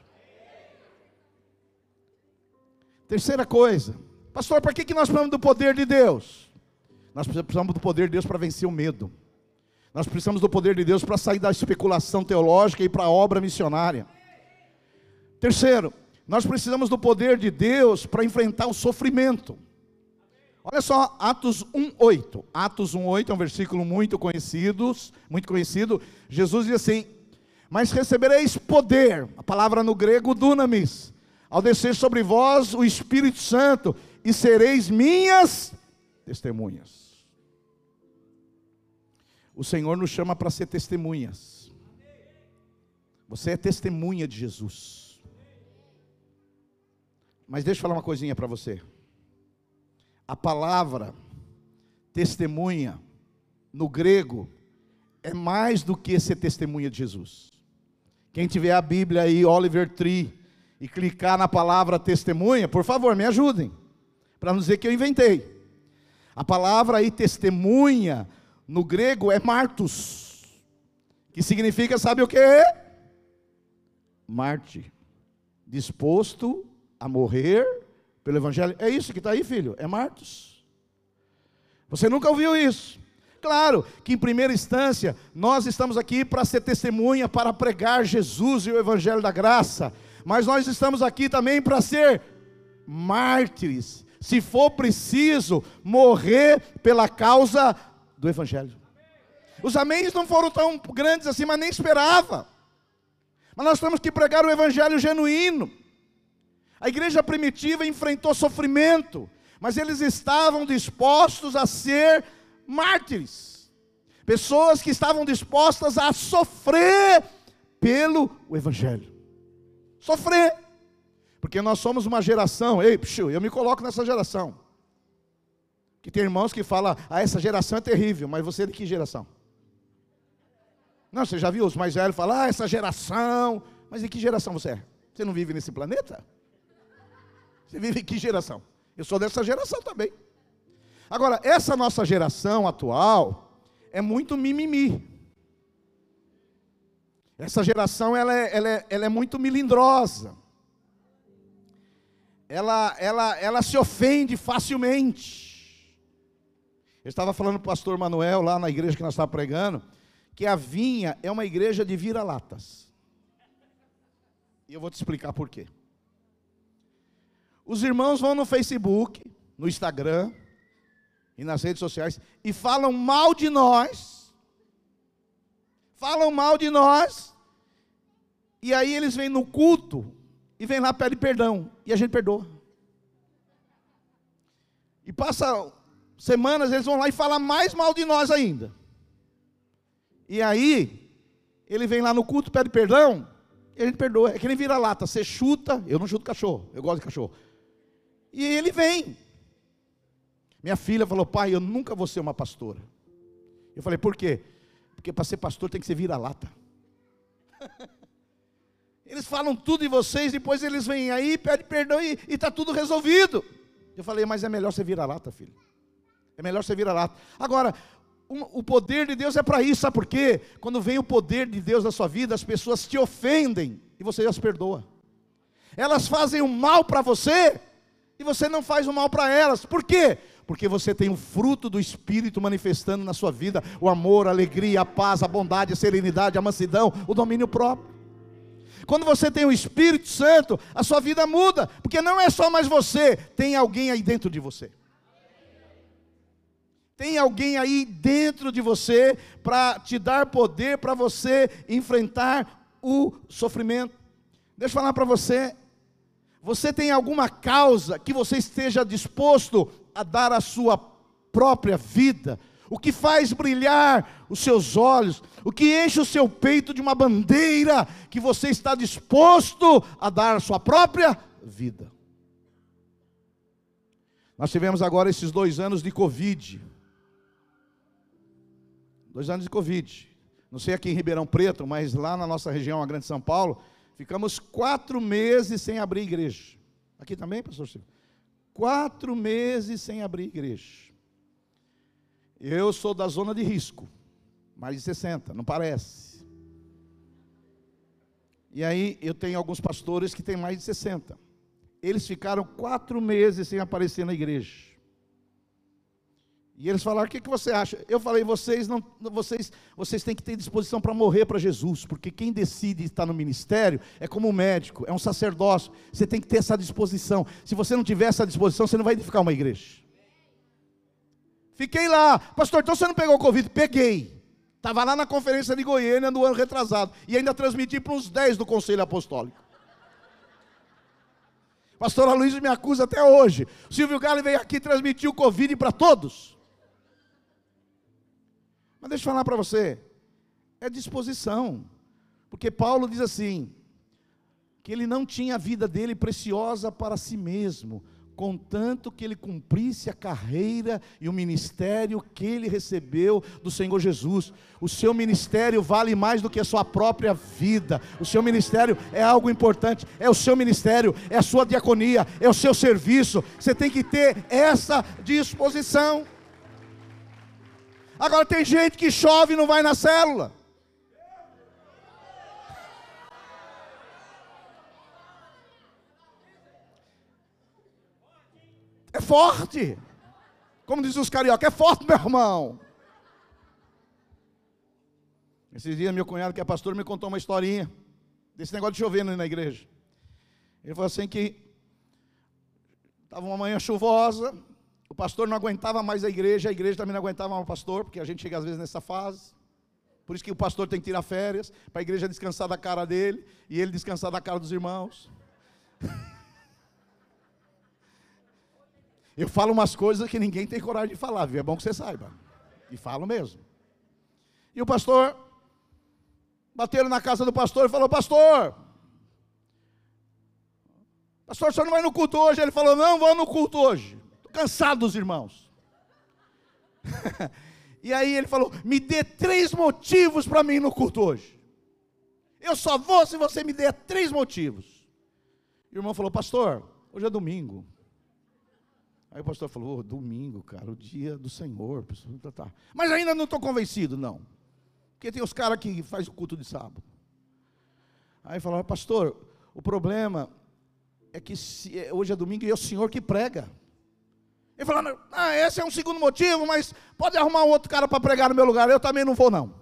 Terceira coisa, pastor, para que, que nós precisamos do poder de Deus? Nós precisamos do poder de Deus para vencer o medo. Nós precisamos do poder de Deus para sair da especulação teológica e para a obra missionária. Terceiro, nós precisamos do poder de Deus para enfrentar o sofrimento. Olha só, Atos 1:8. Atos 1:8 é um versículo muito conhecido, muito conhecido. Jesus diz assim: "Mas recebereis poder", a palavra no grego dunamis, "ao descer sobre vós o Espírito Santo, e sereis minhas testemunhas." O Senhor nos chama para ser testemunhas. Você é testemunha de Jesus. Mas deixa eu falar uma coisinha para você. A palavra testemunha no grego é mais do que ser testemunha de Jesus. Quem tiver a Bíblia aí, Oliver Tree, e clicar na palavra testemunha, por favor, me ajudem, para não dizer que eu inventei. A palavra aí testemunha no grego é martus, que significa, sabe o que? Marte, disposto a morrer pelo Evangelho. É isso que está aí, filho, é martus. Você nunca ouviu isso? Claro que em primeira instância nós estamos aqui para ser testemunha, para pregar Jesus e o Evangelho da graça, mas nós estamos aqui também para ser mártires, se for preciso, morrer pela causa do Evangelho. Os améns não foram tão grandes assim, mas nem esperava. Mas nós temos que pregar o Evangelho genuíno. A igreja primitiva enfrentou sofrimento, mas eles estavam dispostos a ser mártires. Pessoas que estavam dispostas a sofrer pelo Evangelho. Sofrer. Porque nós somos uma geração, ei, psiu, eu me coloco nessa geração. Que tem irmãos que falam, ah, essa geração é terrível, mas você é de que geração? Não, você já viu os mais velhos falar, ah, essa geração. Mas de que geração você é? Você não vive nesse planeta? Você vive em que geração? Eu sou dessa geração também. Agora, essa nossa geração atual é muito mimimi. Essa geração ela é, ela é, ela é muito milindrosa. Ela, ela, ela se ofende facilmente. Eu estava falando para o pastor Manuel, lá na igreja que nós estávamos pregando, que a vinha é uma igreja de vira-latas. E eu vou te explicar por quê. Os irmãos vão no Facebook, no Instagram e nas redes sociais e falam mal de nós. Falam mal de nós. E aí eles vêm no culto e vêm lá pedir perdão e a gente perdoa. E passa semanas, eles vão lá e falam mais mal de nós ainda. E aí, ele vem lá no culto, pede perdão, e a gente perdoa. É que nem vira lata, você chuta, eu não chuto cachorro, eu gosto de cachorro. E ele vem. Minha filha falou, pai, eu nunca vou ser uma pastora. Eu falei, por quê? Porque para ser pastor tem que ser vira-lata. <laughs> Eles falam tudo de vocês, depois eles vêm aí, pedem perdão e está tudo resolvido. Eu falei, mas é melhor você vira-lata, filho. É melhor você virar lata. Agora, o poder de Deus é para isso, sabe por quê? Quando vem o poder de Deus na sua vida, as pessoas te ofendem e você as perdoa. Elas fazem o mal para você e você não faz o mal para elas. Por quê? Porque você tem o fruto do Espírito manifestando na sua vida: o amor, a alegria, a paz, a bondade, a serenidade, a mansidão, o domínio próprio. Quando você tem o Espírito Santo, a sua vida muda, porque não é só mais você, tem alguém aí dentro de você. Tem alguém aí dentro de você para te dar poder para você enfrentar o sofrimento. Deixa eu falar para você. Você tem alguma causa que você esteja disposto a dar a sua própria vida? O que faz brilhar os seus olhos, o que enche o seu peito de uma bandeira que você está disposto a dar a sua própria vida. Nós tivemos agora esses dois anos de Covid. Dois anos de Covid. Não sei aqui em Ribeirão Preto, mas lá na nossa região, a Grande São Paulo, ficamos quatro meses sem abrir igreja. Aqui também, pastor Silvio? Quatro meses sem abrir igreja. Eu sou da zona de risco, mais de 60, não parece. E aí eu tenho alguns pastores que têm mais de 60. Eles ficaram quatro meses sem aparecer na igreja. E eles falaram: o que, que você acha? Eu falei: vocês não, vocês, vocês têm que ter disposição para morrer para Jesus, porque quem decide estar no ministério é como um médico, é um sacerdócio. Você tem que ter essa disposição. Se você não tiver essa disposição, você não vai edificar uma igreja. Fiquei lá, pastor, então você não pegou o Covid? Peguei. Estava lá na conferência de Goiânia no ano retrasado. E ainda transmiti para uns 10 do Conselho Apostólico. Pastora Luiz me acusa até hoje. Silvio Galo veio aqui transmitir o Covid para todos. Mas deixa eu falar para você, é disposição. Porque Paulo diz assim: que ele não tinha a vida dele preciosa para si mesmo, contanto que ele cumprisse a carreira e o ministério que ele recebeu do Senhor Jesus. O seu ministério vale mais do que a sua própria vida. O seu ministério é algo importante, é o seu ministério, é a sua diaconia, é o seu serviço. Você tem que ter essa disposição. Agora tem gente que chove e não vai na célula. É forte. Como diz os carioca, é forte, meu irmão. Esses dias meu cunhado, que é pastor, me contou uma historinha desse negócio de chover na igreja. Ele falou assim que estava uma manhã chuvosa, o pastor não aguentava mais a igreja, a igreja também não aguentava mais o pastor, porque a gente chega às vezes nessa fase. Por isso que o pastor tem que tirar férias, para a igreja descansar da cara dele e ele descansar da cara dos irmãos. <laughs> Eu falo umas coisas que ninguém tem coragem de falar, viu? É bom que você saiba. E falo mesmo. E o pastor, bateram na casa do pastor e falou: Pastor, pastor, o senhor não vai no culto hoje? Ele falou: Não, vou no culto hoje cansado dos irmãos. <laughs> e aí ele falou: Me dê três motivos para mim no culto hoje. Eu só vou se você me der três motivos. E o irmão falou: Pastor, hoje é domingo. Aí o pastor falou: oh, Domingo, cara, o dia do Senhor. Tá, tá. Mas ainda não estou convencido, não. Porque tem os caras que fazem o culto de sábado. Aí falou: Pastor, o problema é que se, é, hoje é domingo e é o Senhor que prega. Ele falou, ah, esse é um segundo motivo, mas pode arrumar um outro cara para pregar no meu lugar, eu também não vou não.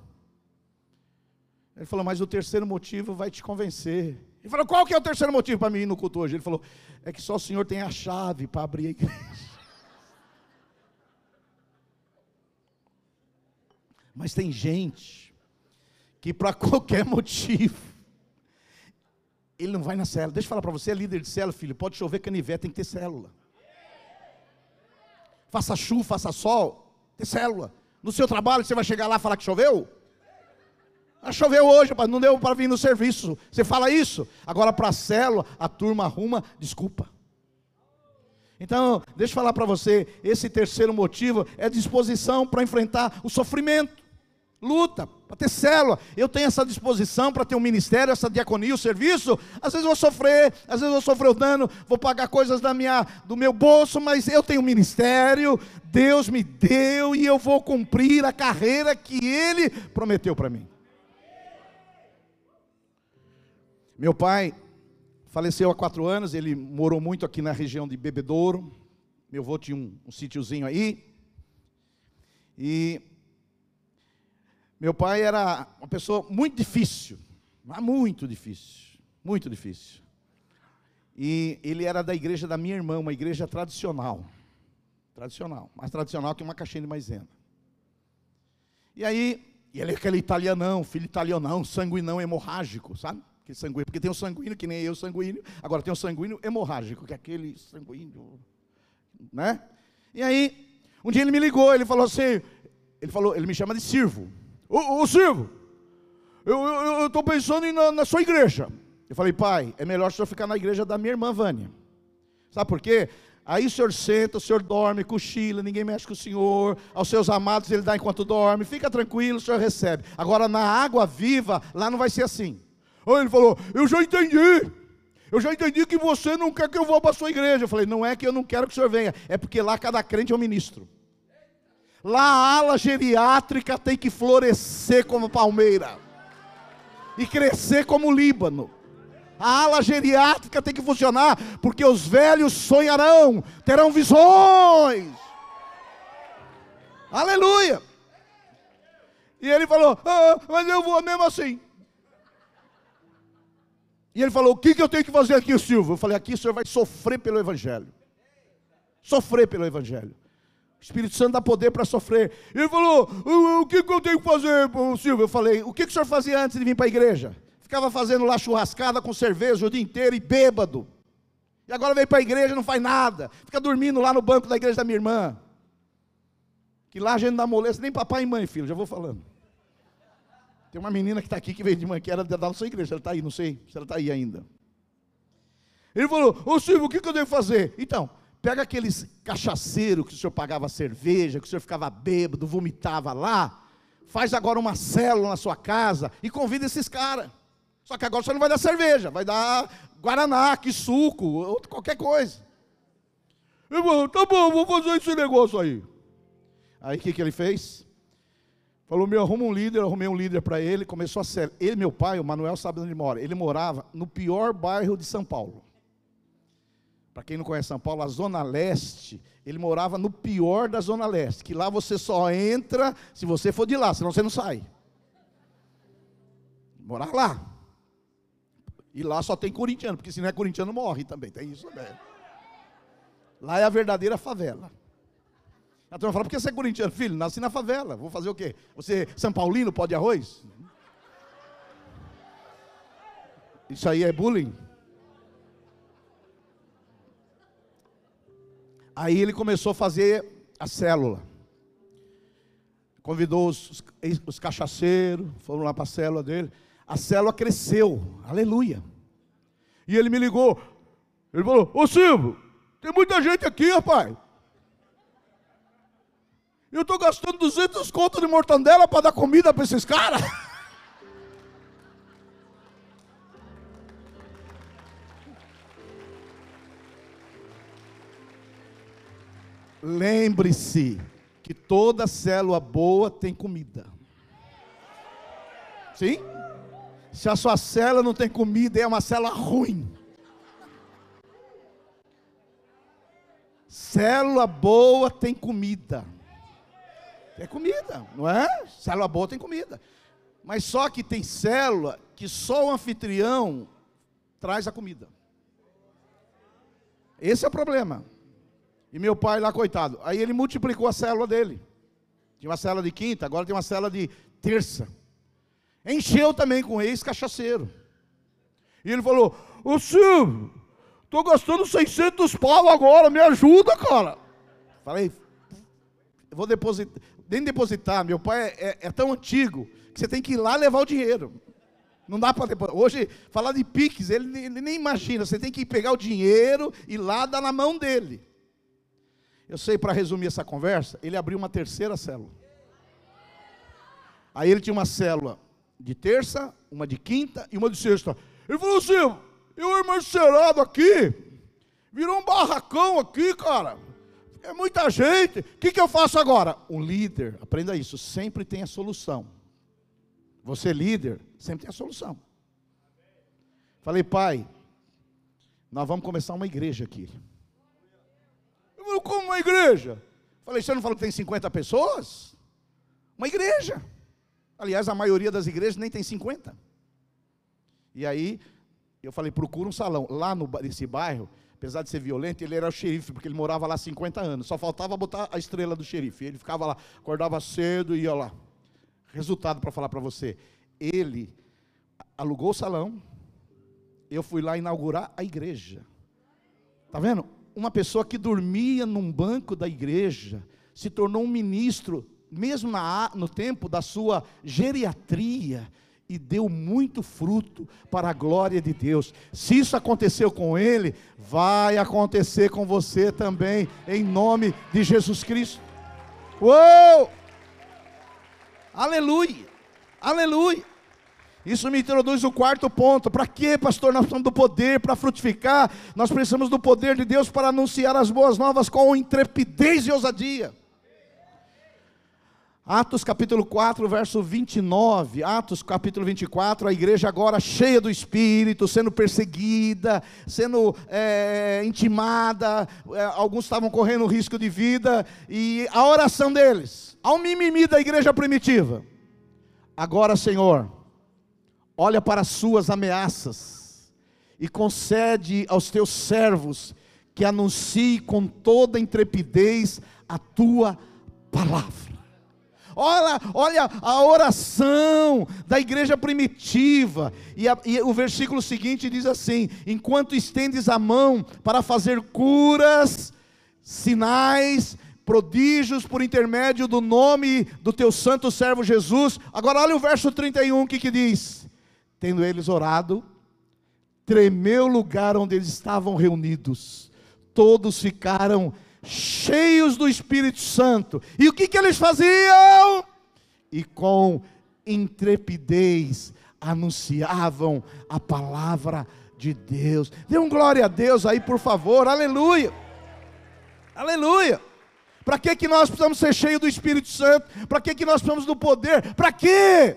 Ele falou, mas o terceiro motivo vai te convencer. Ele falou, qual que é o terceiro motivo para mim ir no culto hoje? Ele falou, é que só o Senhor tem a chave para abrir a igreja. <laughs> Mas tem gente que para qualquer motivo, ele não vai na célula. Deixa eu falar para você, é líder de célula, filho, pode chover canivete, tem que ter célula faça chuva, faça sol, tem célula. No seu trabalho você vai chegar lá e falar que choveu? Ah, choveu hoje, mas não deu para vir no serviço. Você fala isso? Agora para a célula, a turma arruma desculpa. Então, deixa eu falar para você, esse terceiro motivo é disposição para enfrentar o sofrimento. Luta para ter célula. Eu tenho essa disposição para ter um ministério, essa diaconia, o serviço. Às vezes eu vou sofrer, às vezes eu vou sofrer o dano, vou pagar coisas da minha, do meu bolso, mas eu tenho um ministério, Deus me deu e eu vou cumprir a carreira que Ele prometeu para mim. Meu pai faleceu há quatro anos, ele morou muito aqui na região de Bebedouro. Meu avô tinha um, um sítiozinho aí. E meu pai era uma pessoa muito difícil, muito difícil, muito difícil. E ele era da igreja da minha irmã, uma igreja tradicional. Tradicional, mais tradicional que uma caixinha de maisena. E aí, ele é aquele italianão, filho italianão, sanguinão hemorrágico, sabe? Aquele sanguíneo, porque tem o sanguíneo, que nem eu sanguíneo, agora tem o sanguíneo hemorrágico, que é aquele sanguíneo, né? E aí, um dia ele me ligou, ele falou assim, ele falou, ele me chama de Sirvo. Ô, ô Silvio, eu estou pensando em na, na sua igreja. Eu falei, pai, é melhor o senhor ficar na igreja da minha irmã Vânia. Sabe por quê? Aí o senhor senta, o senhor dorme, cochila, ninguém mexe com o senhor, aos seus amados ele dá enquanto dorme, fica tranquilo, o senhor recebe. Agora na água viva, lá não vai ser assim. Aí ele falou, eu já entendi. Eu já entendi que você não quer que eu vá para a sua igreja. Eu falei, não é que eu não quero que o senhor venha, é porque lá cada crente é um ministro. Lá a ala geriátrica tem que florescer como palmeira e crescer como Líbano. A ala geriátrica tem que funcionar, porque os velhos sonharão, terão visões. Aleluia! E ele falou: ah, Mas eu vou mesmo assim. E ele falou: O que, que eu tenho que fazer aqui, Silvio? Eu falei: Aqui o senhor vai sofrer pelo Evangelho. Sofrer pelo Evangelho. O Espírito Santo dá poder para sofrer. E ele falou: O que, que eu tenho que fazer, Silvio? Eu falei: O que, que o senhor fazia antes de vir para a igreja? Ficava fazendo lá churrascada com cerveja o dia inteiro e bêbado. E agora veio para a igreja não faz nada. Fica dormindo lá no banco da igreja da minha irmã. Que lá a gente não dá moleza nem papai e mãe, filho, já vou falando. Tem uma menina que está aqui que veio de manhã, que era da nossa igreja, ela está aí, não sei se ela está aí ainda. Ele falou, ô Silvio, o que, que eu devo fazer? Então, pega aqueles cachaceiros que o senhor pagava cerveja, que o senhor ficava bêbado, vomitava lá, faz agora uma célula na sua casa e convida esses caras. Só que agora você não vai dar cerveja, vai dar guaraná, que suco, qualquer coisa. Ele falou, tá bom, vou fazer esse negócio aí. Aí o que, que ele fez? Falou, meu, arruma um líder, arrumei um líder para ele, começou a ser. Ele, meu pai, o Manuel, sabe onde ele mora. Ele morava no pior bairro de São Paulo. Para quem não conhece São Paulo, a Zona Leste, ele morava no pior da Zona Leste, que lá você só entra se você for de lá, senão você não sai. Morar lá. E lá só tem corintiano, porque se não é corintiano, morre também. Tem isso também. Lá é a verdadeira favela. A turma fala, por que você é corintiano? Filho, nasci na favela, vou fazer o quê? Você, São Paulino, pode arroz? Isso aí é bullying? Aí ele começou a fazer a célula. Convidou os, os, os cachaceiros, foram lá para a célula dele. A célula cresceu, aleluia. E ele me ligou. Ele falou: Ô Silvio, tem muita gente aqui, rapaz. Eu estou gastando 200 contos de mortandela para dar comida para esses caras. Lembre-se que toda célula boa tem comida. Sim? Se a sua célula não tem comida, é uma célula ruim. Célula boa tem comida. É comida, não é? Célula boa tem comida. Mas só que tem célula que só o anfitrião traz a comida. Esse é o problema. E meu pai lá, coitado, aí ele multiplicou a célula dele. Tinha uma célula de quinta, agora tem uma célula de terça. Encheu também com ex-cachaceiro. E ele falou: Ô Silvio, estou gastando 600 pau agora, me ajuda, cara. Falei, vou depositar, nem depositar. Meu pai é, é, é, tão antigo que você tem que ir lá levar o dinheiro. Não dá para depositar. Hoje, falar de Pix, ele, ele, nem imagina. Você tem que pegar o dinheiro e lá dar na mão dele. Eu sei, para resumir essa conversa, ele abriu uma terceira célula. Aí ele tinha uma célula de terça, uma de quinta e uma de sexta. Ele falou assim: eu encarcerado aqui, virou um barracão aqui, cara. É muita gente. O que, que eu faço agora? O líder, aprenda isso, sempre tem a solução. Você, líder, sempre tem a solução. Falei, pai, nós vamos começar uma igreja aqui. Eu falei, como uma igreja? Falei, você não falou que tem 50 pessoas? Uma igreja. Aliás, a maioria das igrejas nem tem 50. E aí, eu falei, procura um salão. Lá nesse bairro, apesar de ser violento, ele era o xerife, porque ele morava lá 50 anos. Só faltava botar a estrela do xerife. Ele ficava lá, acordava cedo e ia lá. Resultado para falar para você: ele alugou o salão, eu fui lá inaugurar a igreja. Está vendo? Uma pessoa que dormia num banco da igreja se tornou um ministro, mesmo na, no tempo da sua geriatria e deu muito fruto para a glória de Deus. Se isso aconteceu com ele, vai acontecer com você também, em nome de Jesus Cristo. Uou! Aleluia! Aleluia! Isso me introduz o quarto ponto. Para quê, pastor? Nós precisamos do poder para frutificar. Nós precisamos do poder de Deus para anunciar as boas novas com intrepidez e ousadia. Atos capítulo 4, verso 29. Atos capítulo 24, a igreja agora cheia do Espírito, sendo perseguida, sendo é, intimada, é, alguns estavam correndo risco de vida, e a oração deles, ao mimimi da igreja primitiva. Agora, Senhor, olha para as suas ameaças e concede aos teus servos que anuncie com toda intrepidez a tua palavra. Olha, olha a oração da igreja primitiva. E, a, e, o versículo seguinte diz assim: Enquanto estendes a mão para fazer curas, sinais, prodígios por intermédio do nome do teu santo servo Jesus. Agora olha o verso 31 que, que diz: Tendo eles orado, tremeu o lugar onde eles estavam reunidos, todos ficaram cheios do Espírito Santo. E o que, que eles faziam? E com intrepidez anunciavam a palavra de Deus. Dê um glória a Deus aí, por favor. Aleluia. Aleluia. Para que, que nós precisamos ser cheios do Espírito Santo? Para que, que nós precisamos do poder? Para quê?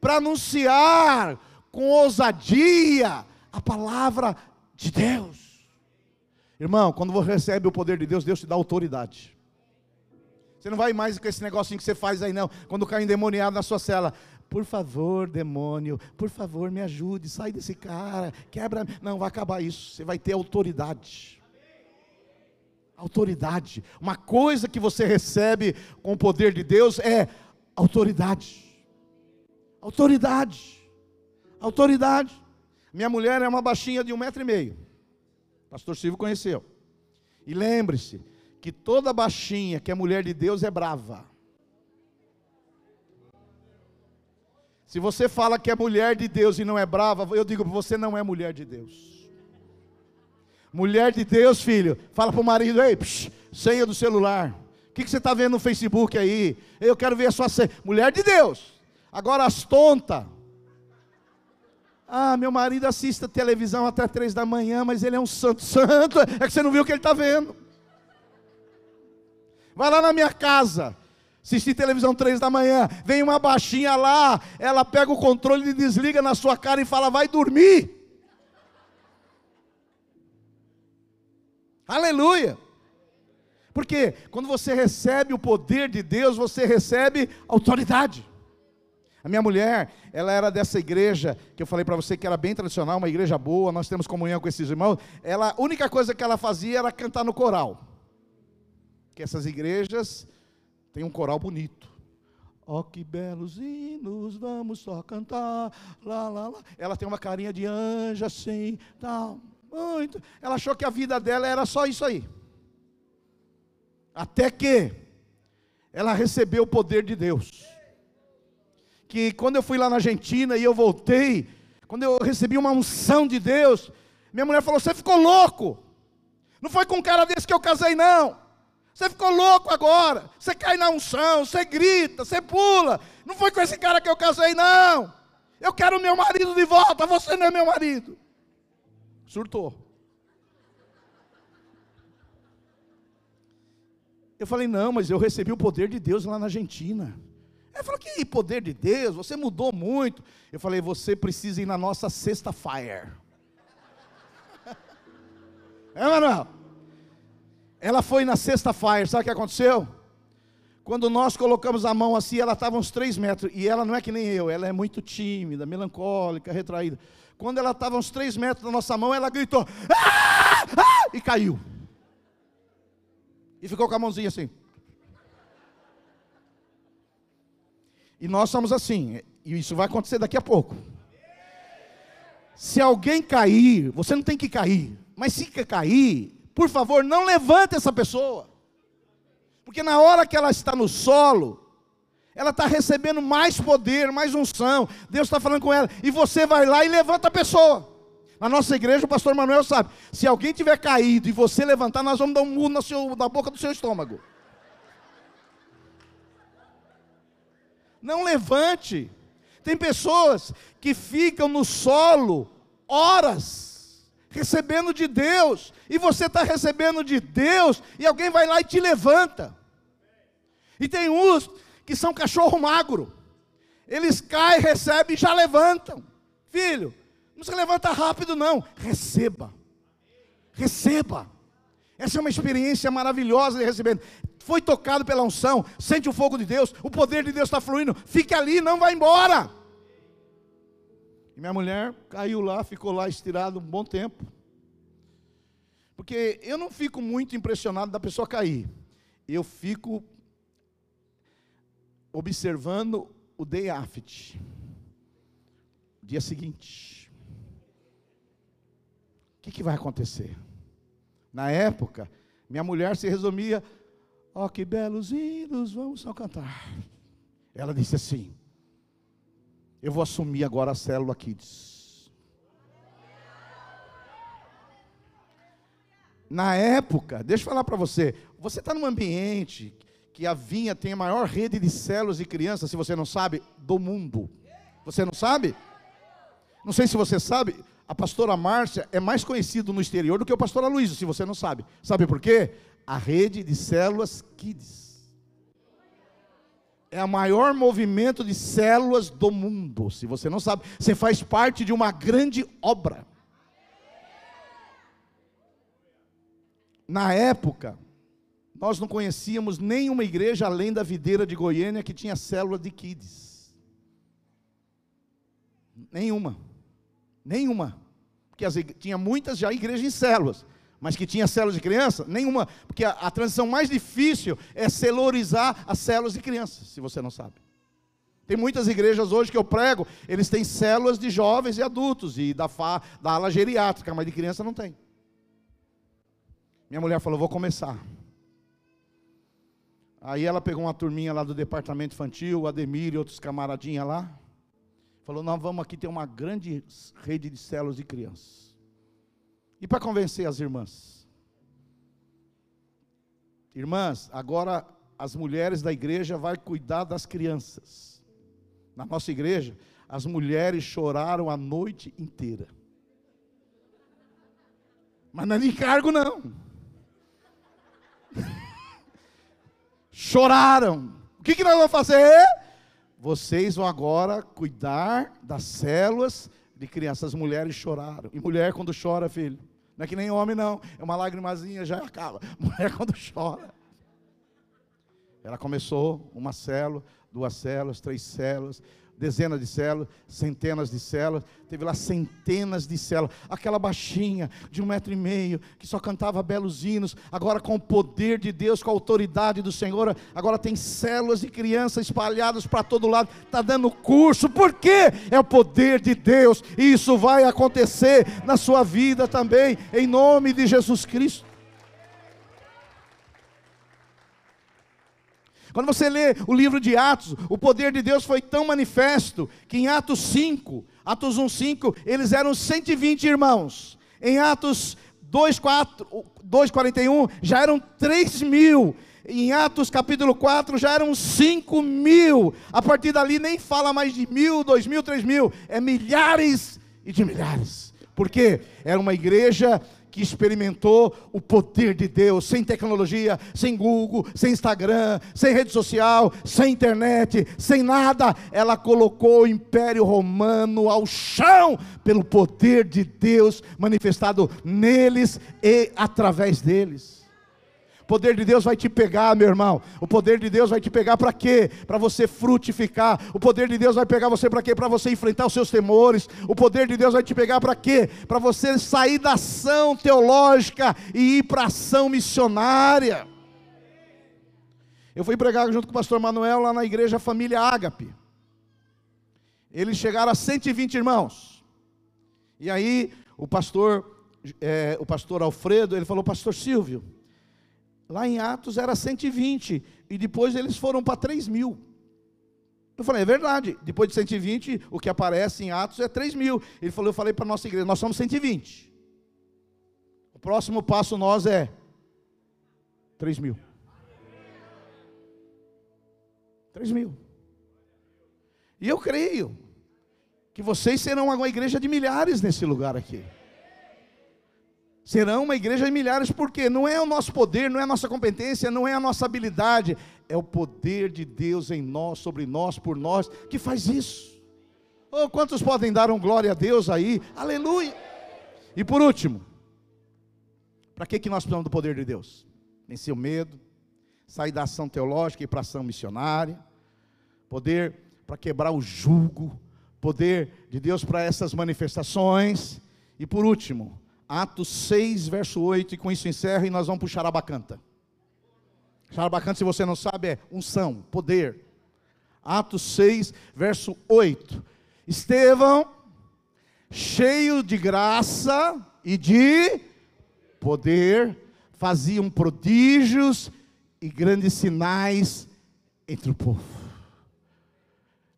Para anunciar com ousadia a palavra de Deus. Irmão, quando você recebe o poder de Deus, Deus te dá autoridade. Você não vai mais com esse negocinho que você faz aí, não. Quando cai endemoniado na sua cela. Por favor, demônio, por favor, me ajude, sai desse cara, quebra. Não, vai acabar isso. Você vai ter autoridade. Autoridade. Uma coisa que você recebe com o poder de Deus é autoridade. Autoridade. Autoridade. Minha mulher é uma baixinha de um metro e meio. Pastor Silvio conheceu. E lembre-se que toda baixinha que é mulher de Deus é brava. Se você fala que é mulher de Deus e não é brava, eu digo, você não é mulher de Deus. Mulher de Deus, filho, fala para o marido, ei, psh, senha do celular. O que, que você está vendo no Facebook aí? Eu quero ver a sua senha. Mulher de Deus. Agora as tontas ah, meu marido assiste televisão até três da manhã, mas ele é um santo. Santo, é que você não viu o que ele está vendo. Vai lá na minha casa, assistir televisão três da manhã, vem uma baixinha lá, ela pega o controle e desliga na sua cara e fala, vai dormir. Aleluia. Porque quando você recebe o poder de Deus, você recebe autoridade. A minha mulher, ela era dessa igreja que eu falei para você que era bem tradicional, uma igreja boa, nós temos comunhão com esses irmãos. Ela, a única coisa que ela fazia era cantar no coral. Que essas igrejas têm um coral bonito. Oh, que belos hinos, vamos só cantar, lá, lá, lá. Ela tem uma carinha de anjo assim, tal, muito. Ela achou que a vida dela era só isso aí. Até que ela recebeu o poder de Deus que quando eu fui lá na Argentina e eu voltei, quando eu recebi uma unção de Deus, minha mulher falou: Você ficou louco? Não foi com um cara desse que eu casei, não. Você ficou louco agora. Você cai na unção, você grita, você pula. Não foi com esse cara que eu casei, não. Eu quero meu marido de volta. Você não é meu marido. Surtou. Eu falei, não, mas eu recebi o poder de Deus lá na Argentina. Ele falou: Que poder de Deus, você mudou muito. Eu falei: Você precisa ir na nossa sexta fire. <laughs> é, Manuel? Ela foi na sexta fire, sabe o que aconteceu? Quando nós colocamos a mão assim, ela estava uns três metros. E ela não é que nem eu, ela é muito tímida, melancólica, retraída. Quando ela estava uns três metros da nossa mão, ela gritou: ah! Ah! e caiu. E ficou com a mãozinha assim. E nós somos assim, e isso vai acontecer daqui a pouco. Se alguém cair, você não tem que cair, mas se cair, por favor, não levante essa pessoa, porque na hora que ela está no solo, ela está recebendo mais poder, mais unção, Deus está falando com ela, e você vai lá e levanta a pessoa. Na nossa igreja, o pastor Manuel sabe: se alguém tiver caído e você levantar, nós vamos dar um seu, na boca do seu estômago. Não levante. Tem pessoas que ficam no solo horas, recebendo de Deus, e você está recebendo de Deus, e alguém vai lá e te levanta. E tem uns que são cachorro magro, eles caem, recebem e já levantam. Filho, não se levanta rápido, não, receba, receba. Essa é uma experiência maravilhosa de receber. Foi tocado pela unção, sente o fogo de Deus, o poder de Deus está fluindo, fica ali, não vai embora. E minha mulher caiu lá, ficou lá estirado um bom tempo. Porque eu não fico muito impressionado da pessoa cair. Eu fico observando o day after. Dia seguinte. O que, que vai acontecer? Na época, minha mulher se resumia: Ó, oh, que belos hinos, vamos só cantar. Ela disse assim: Eu vou assumir agora a célula Kids. Na época, deixa eu falar para você, você está num ambiente que a Vinha tem a maior rede de células e crianças, se você não sabe, do mundo. Você não sabe? Não sei se você sabe, a pastora Márcia é mais conhecida no exterior do que o pastor Aloysio, se você não sabe. Sabe por quê? A rede de células Kids. É o maior movimento de células do mundo. Se você não sabe, você faz parte de uma grande obra. Na época, nós não conhecíamos nenhuma igreja além da videira de Goiânia que tinha célula de kids. Nenhuma. Nenhuma. Porque as, tinha muitas já igrejas em células. Mas que tinha células de criança? Nenhuma. Porque a, a transição mais difícil é celorizar as células de crianças, se você não sabe. Tem muitas igrejas hoje que eu prego, eles têm células de jovens e adultos, e da, fa, da ala geriátrica, mas de criança não tem. Minha mulher falou: vou começar. Aí ela pegou uma turminha lá do departamento infantil, o Ademir e outros camaradinhas lá. Falou: Nós vamos aqui ter uma grande rede de células de crianças. E para convencer as irmãs? Irmãs, agora as mulheres da igreja vão cuidar das crianças. Na nossa igreja, as mulheres choraram a noite inteira. Mas não é de encargo, não. <laughs> choraram. O que, que nós vamos fazer? Vocês vão agora cuidar das células de crianças. As mulheres choraram. E mulher, quando chora, filho, não é que nem homem, não. É uma lágrimazinha, já acaba. <laughs> Mulher, quando chora. Ela começou uma célula, duas células, três células dezenas de células, centenas de células, teve lá centenas de células, aquela baixinha de um metro e meio, que só cantava belos hinos, agora com o poder de Deus, com a autoridade do Senhor, agora tem células de crianças espalhadas para todo lado, está dando curso, por quê? É o poder de Deus, e isso vai acontecer na sua vida também, em nome de Jesus Cristo. Quando você lê o livro de Atos, o poder de Deus foi tão manifesto que em Atos 5, Atos 1, 5, eles eram 120 irmãos. Em Atos 2, 4, 2 41, já eram 3 mil. Em Atos capítulo 4 já eram 5 mil. A partir dali nem fala mais de mil, dois mil, três mil. É milhares e de milhares. Porque era uma igreja que experimentou o poder de Deus, sem tecnologia, sem Google, sem Instagram, sem rede social, sem internet, sem nada, ela colocou o Império Romano ao chão pelo poder de Deus manifestado neles e através deles. Poder de Deus vai te pegar, meu irmão. O poder de Deus vai te pegar para quê? Para você frutificar. O poder de Deus vai pegar você para quê? Para você enfrentar os seus temores. O poder de Deus vai te pegar para quê? Para você sair da ação teológica e ir para a ação missionária. Eu fui pregar junto com o pastor Manuel lá na igreja Família Ágape. Eles chegaram a 120 irmãos. E aí o pastor, é, o pastor Alfredo, ele falou, pastor Silvio, Lá em Atos era 120, e depois eles foram para 3 mil. Eu falei, é verdade, depois de 120, o que aparece em Atos é 3 mil. Ele falou, eu falei para a nossa igreja, nós somos 120. O próximo passo nós é 3 mil. 3 mil. E eu creio que vocês serão uma igreja de milhares nesse lugar aqui. Serão uma igreja de milhares, porque não é o nosso poder, não é a nossa competência, não é a nossa habilidade, é o poder de Deus em nós, sobre nós, por nós, que faz isso. Oh, quantos podem dar um glória a Deus aí? Aleluia! E por último, para que, que nós precisamos do poder de Deus? Vencer o medo, sair da ação teológica e para a ação missionária, poder para quebrar o jugo, poder de Deus para essas manifestações. E por último, Atos 6, verso 8, e com isso encerro, e nós vamos para o Charabacanta. Charabacanta, se você não sabe, é unção, poder. Atos 6, verso 8. Estevão, cheio de graça e de poder, faziam prodígios e grandes sinais entre o povo.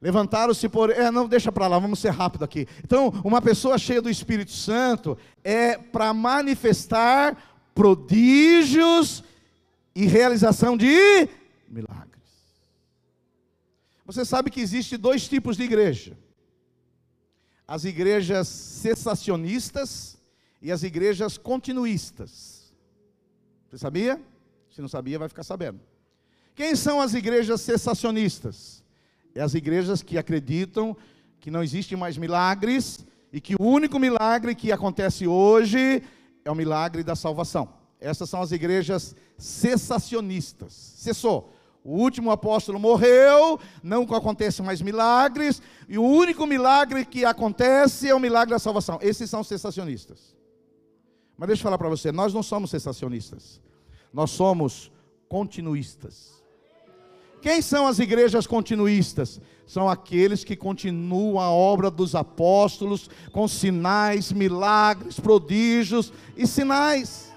Levantaram-se por. É, não, deixa para lá, vamos ser rápido aqui. Então, uma pessoa cheia do Espírito Santo é para manifestar prodígios e realização de milagres. Você sabe que existe dois tipos de igreja: as igrejas cessacionistas e as igrejas continuistas. Você sabia? Se não sabia, vai ficar sabendo. Quem são as igrejas cessacionistas? É as igrejas que acreditam que não existe mais milagres e que o único milagre que acontece hoje é o milagre da salvação. Essas são as igrejas cessacionistas. Cessou. O último apóstolo morreu, não acontecem mais milagres, e o único milagre que acontece é o milagre da salvação. Esses são cessacionistas. Mas deixa eu falar para você, nós não somos cessacionistas, nós somos continuistas. Quem são as igrejas continuistas? São aqueles que continuam a obra dos apóstolos com sinais, milagres, prodígios e sinais.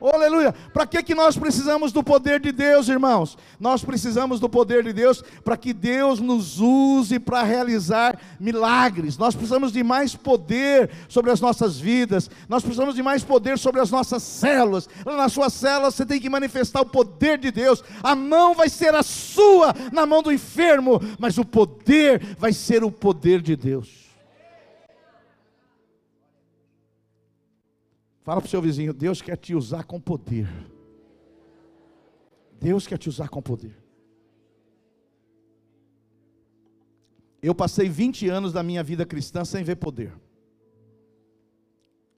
Oh, aleluia. Para que, que nós precisamos do poder de Deus, irmãos? Nós precisamos do poder de Deus para que Deus nos use para realizar milagres. Nós precisamos de mais poder sobre as nossas vidas. Nós precisamos de mais poder sobre as nossas células. Na sua célula você tem que manifestar o poder de Deus. A mão vai ser a sua na mão do enfermo, mas o poder vai ser o poder de Deus. Fala para o seu vizinho: Deus quer te usar com poder. Deus quer te usar com poder. Eu passei 20 anos da minha vida cristã sem ver poder.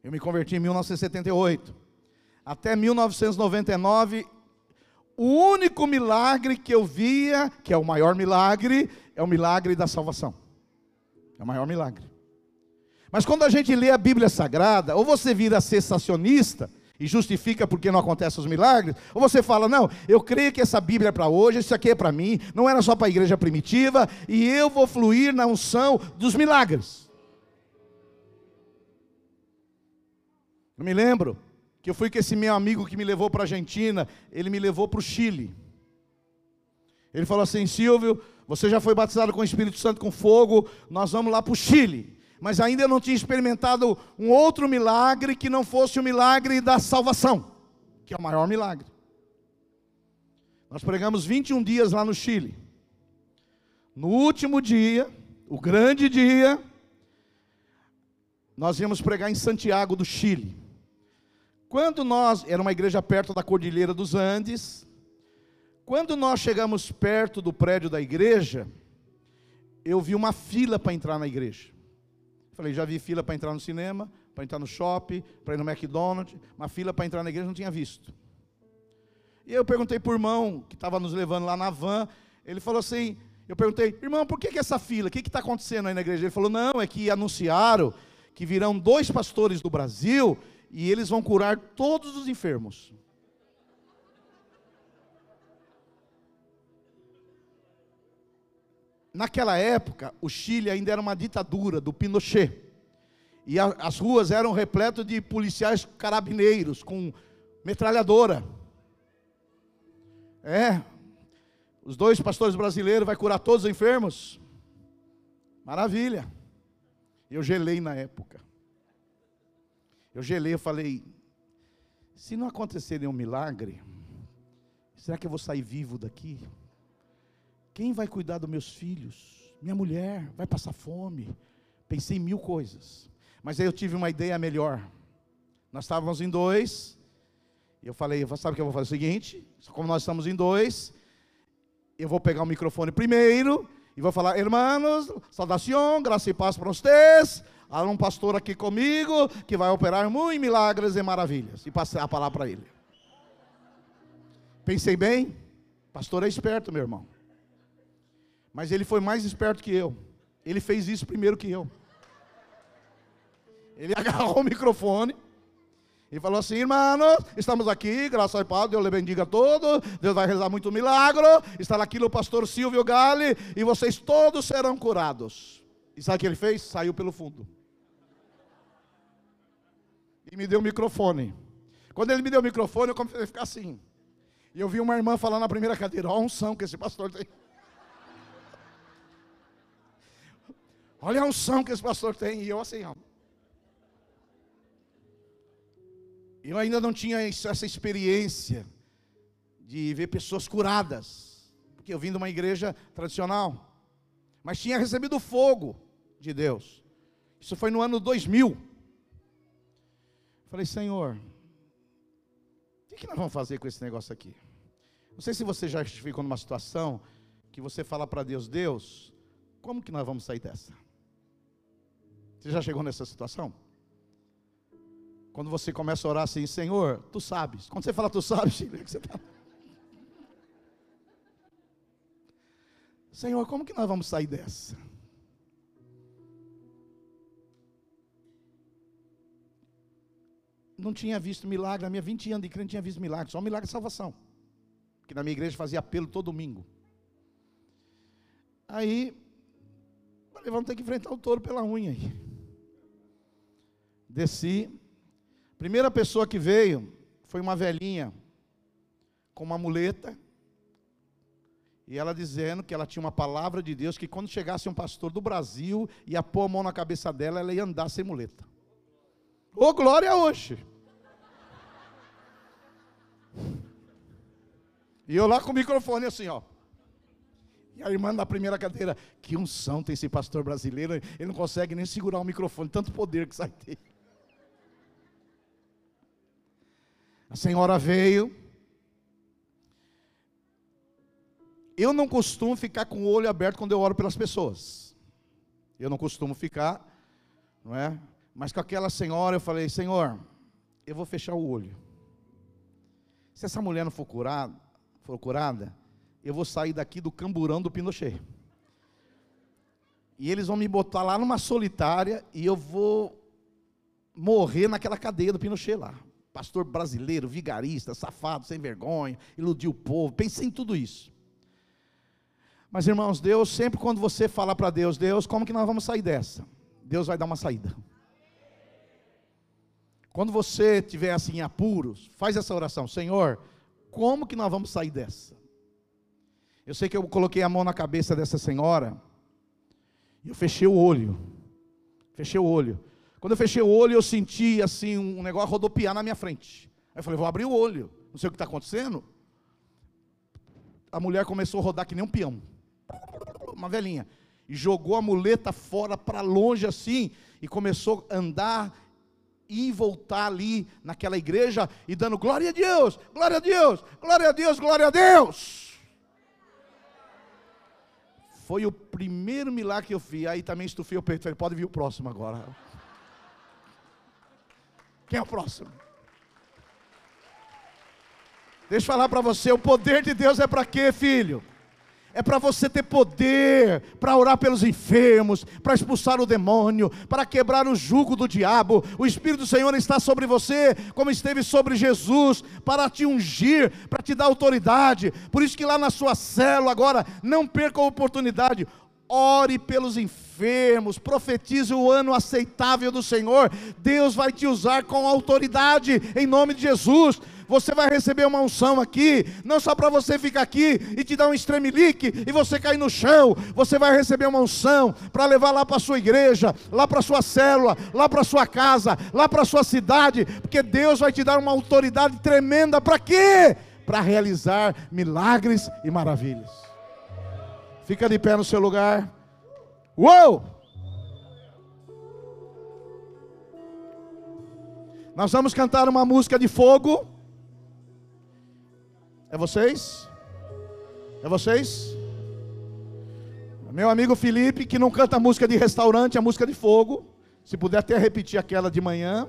Eu me converti em 1978. Até 1999, o único milagre que eu via, que é o maior milagre, é o milagre da salvação. É o maior milagre. Mas quando a gente lê a Bíblia Sagrada, ou você vira sensacionista e justifica porque não acontecem os milagres, ou você fala, não, eu creio que essa Bíblia é para hoje, isso aqui é para mim, não era só para a igreja primitiva, e eu vou fluir na unção dos milagres. Eu me lembro que eu fui com esse meu amigo que me levou para a Argentina, ele me levou para o Chile. Ele falou assim: Silvio, você já foi batizado com o Espírito Santo com fogo, nós vamos lá para o Chile mas ainda não tinha experimentado um outro milagre que não fosse o milagre da salvação, que é o maior milagre. Nós pregamos 21 dias lá no Chile. No último dia, o grande dia, nós íamos pregar em Santiago do Chile. Quando nós, era uma igreja perto da Cordilheira dos Andes, quando nós chegamos perto do prédio da igreja, eu vi uma fila para entrar na igreja. Falei, já vi fila para entrar no cinema, para entrar no shopping, para ir no McDonald's, uma fila para entrar na igreja não tinha visto. E eu perguntei para o irmão que estava nos levando lá na van, ele falou assim, eu perguntei, irmão, por que, que essa fila? O que está acontecendo aí na igreja? Ele falou, não, é que anunciaram que virão dois pastores do Brasil e eles vão curar todos os enfermos. Naquela época, o Chile ainda era uma ditadura do Pinochet. E a, as ruas eram repletas de policiais carabineiros com metralhadora. É. Os dois pastores brasileiros vai curar todos os enfermos? Maravilha. Eu gelei na época. Eu gelei, eu falei: se não acontecer nenhum milagre, será que eu vou sair vivo daqui? Quem vai cuidar dos meus filhos? Minha mulher vai passar fome, Pensei em mil coisas. Mas aí eu tive uma ideia melhor. Nós estávamos em dois. E eu falei, sabe o que eu vou fazer? O seguinte, como nós estamos em dois, eu vou pegar o microfone primeiro e vou falar, irmãos, saudação, graça e paz para vocês. Há um pastor aqui comigo que vai operar muitos milagres e maravilhas. E passei a palavra para ele. Pensei bem, pastor é esperto, meu irmão. Mas ele foi mais esperto que eu. Ele fez isso primeiro que eu. Ele <laughs> agarrou o microfone e falou assim: irmãos, estamos aqui, graças a Deus, Deus lhe bendiga a todos, Deus vai realizar muito milagre. Está aqui o pastor Silvio Gale e vocês todos serão curados. E sabe o que ele fez? Saiu pelo fundo. E me deu o microfone. Quando ele me deu o microfone, eu comecei a ficar assim. E eu vi uma irmã falando na primeira cadeira: Olha a unção que esse pastor tem. Olha a unção que esse pastor tem. E eu assim, ó. Eu ainda não tinha essa experiência de ver pessoas curadas, porque eu vim de uma igreja tradicional, mas tinha recebido fogo de Deus. Isso foi no ano 2000. Falei, Senhor, o que nós vamos fazer com esse negócio aqui? Não sei se você já ficou numa situação que você fala para Deus, Deus, como que nós vamos sair dessa? Você já chegou nessa situação? Quando você começa a orar assim, Senhor, tu sabes. Quando você fala tu sabes, <laughs> que você está. Senhor, como que nós vamos sair dessa? Não tinha visto milagre, na minha 20 anos de crente não tinha visto milagre, só um milagre de salvação. Que na minha igreja fazia apelo todo domingo. Aí, falei, vamos ter que enfrentar o touro pela unha aí. Desci, Primeira pessoa que veio foi uma velhinha com uma muleta. E ela dizendo que ela tinha uma palavra de Deus que quando chegasse um pastor do Brasil, ia pôr a mão na cabeça dela, ela ia andar sem muleta. Ô oh, glória hoje! E eu lá com o microfone assim, ó. E a irmã da primeira cadeira, que unção tem esse pastor brasileiro, ele não consegue nem segurar o microfone, tanto poder que sai dele. A senhora veio. Eu não costumo ficar com o olho aberto quando eu oro pelas pessoas. Eu não costumo ficar, não é? Mas com aquela senhora eu falei: Senhor, eu vou fechar o olho. Se essa mulher não for curada, for curada, eu vou sair daqui do camburão do Pinochet. E eles vão me botar lá numa solitária e eu vou morrer naquela cadeia do Pinochet lá pastor brasileiro, vigarista, safado, sem vergonha, iludiu o povo. Pensei em tudo isso. Mas irmãos, Deus, sempre quando você fala para Deus, Deus, como que nós vamos sair dessa? Deus vai dar uma saída. Quando você tiver assim em apuros, faz essa oração, Senhor, como que nós vamos sair dessa? Eu sei que eu coloquei a mão na cabeça dessa senhora, e eu fechei o olho. Fechei o olho. Quando eu fechei o olho, eu senti assim um negócio rodopiar na minha frente. Aí eu falei, vou abrir o olho, não sei o que está acontecendo. A mulher começou a rodar que nem um peão. Uma velhinha. E jogou a muleta fora para longe assim. E começou a andar e voltar ali naquela igreja e dando glória a Deus, glória a Deus, glória a Deus, glória a Deus. Foi o primeiro milagre que eu vi. Aí também estufei o peito. Falei, pode vir o próximo agora. Quem é o próximo? Deixa eu falar para você, o poder de Deus é para quê, filho? É para você ter poder para orar pelos enfermos, para expulsar o demônio, para quebrar o jugo do diabo. O Espírito do Senhor está sobre você, como esteve sobre Jesus, para te ungir, para te dar autoridade. Por isso que lá na sua célula agora, não perca a oportunidade ore pelos enfermos, profetize o ano aceitável do Senhor. Deus vai te usar com autoridade em nome de Jesus. Você vai receber uma unção aqui, não só para você ficar aqui e te dar um estremelique e você cair no chão. Você vai receber uma unção para levar lá para sua igreja, lá para sua célula, lá para sua casa, lá para sua cidade, porque Deus vai te dar uma autoridade tremenda para quê? Para realizar milagres e maravilhas. Fica de pé no seu lugar. Uou! Nós vamos cantar uma música de fogo. É vocês? É vocês? Meu amigo Felipe, que não canta música de restaurante, é música de fogo. Se puder até repetir aquela de manhã.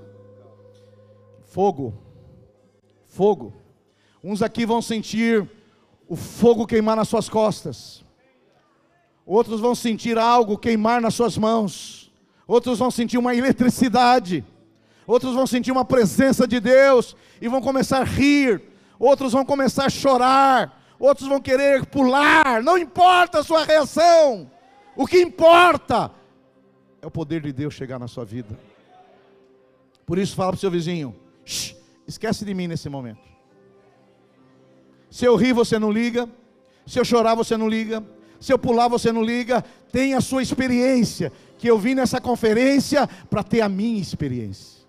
Fogo. Fogo. Uns aqui vão sentir o fogo queimar nas suas costas. Outros vão sentir algo queimar nas suas mãos. Outros vão sentir uma eletricidade. Outros vão sentir uma presença de Deus e vão começar a rir. Outros vão começar a chorar. Outros vão querer pular. Não importa a sua reação. O que importa é o poder de Deus chegar na sua vida. Por isso, fala para o seu vizinho: esquece de mim nesse momento. Se eu rir, você não liga. Se eu chorar, você não liga. Se eu pular, você não liga. Tem a sua experiência. Que eu vim nessa conferência para ter a minha experiência.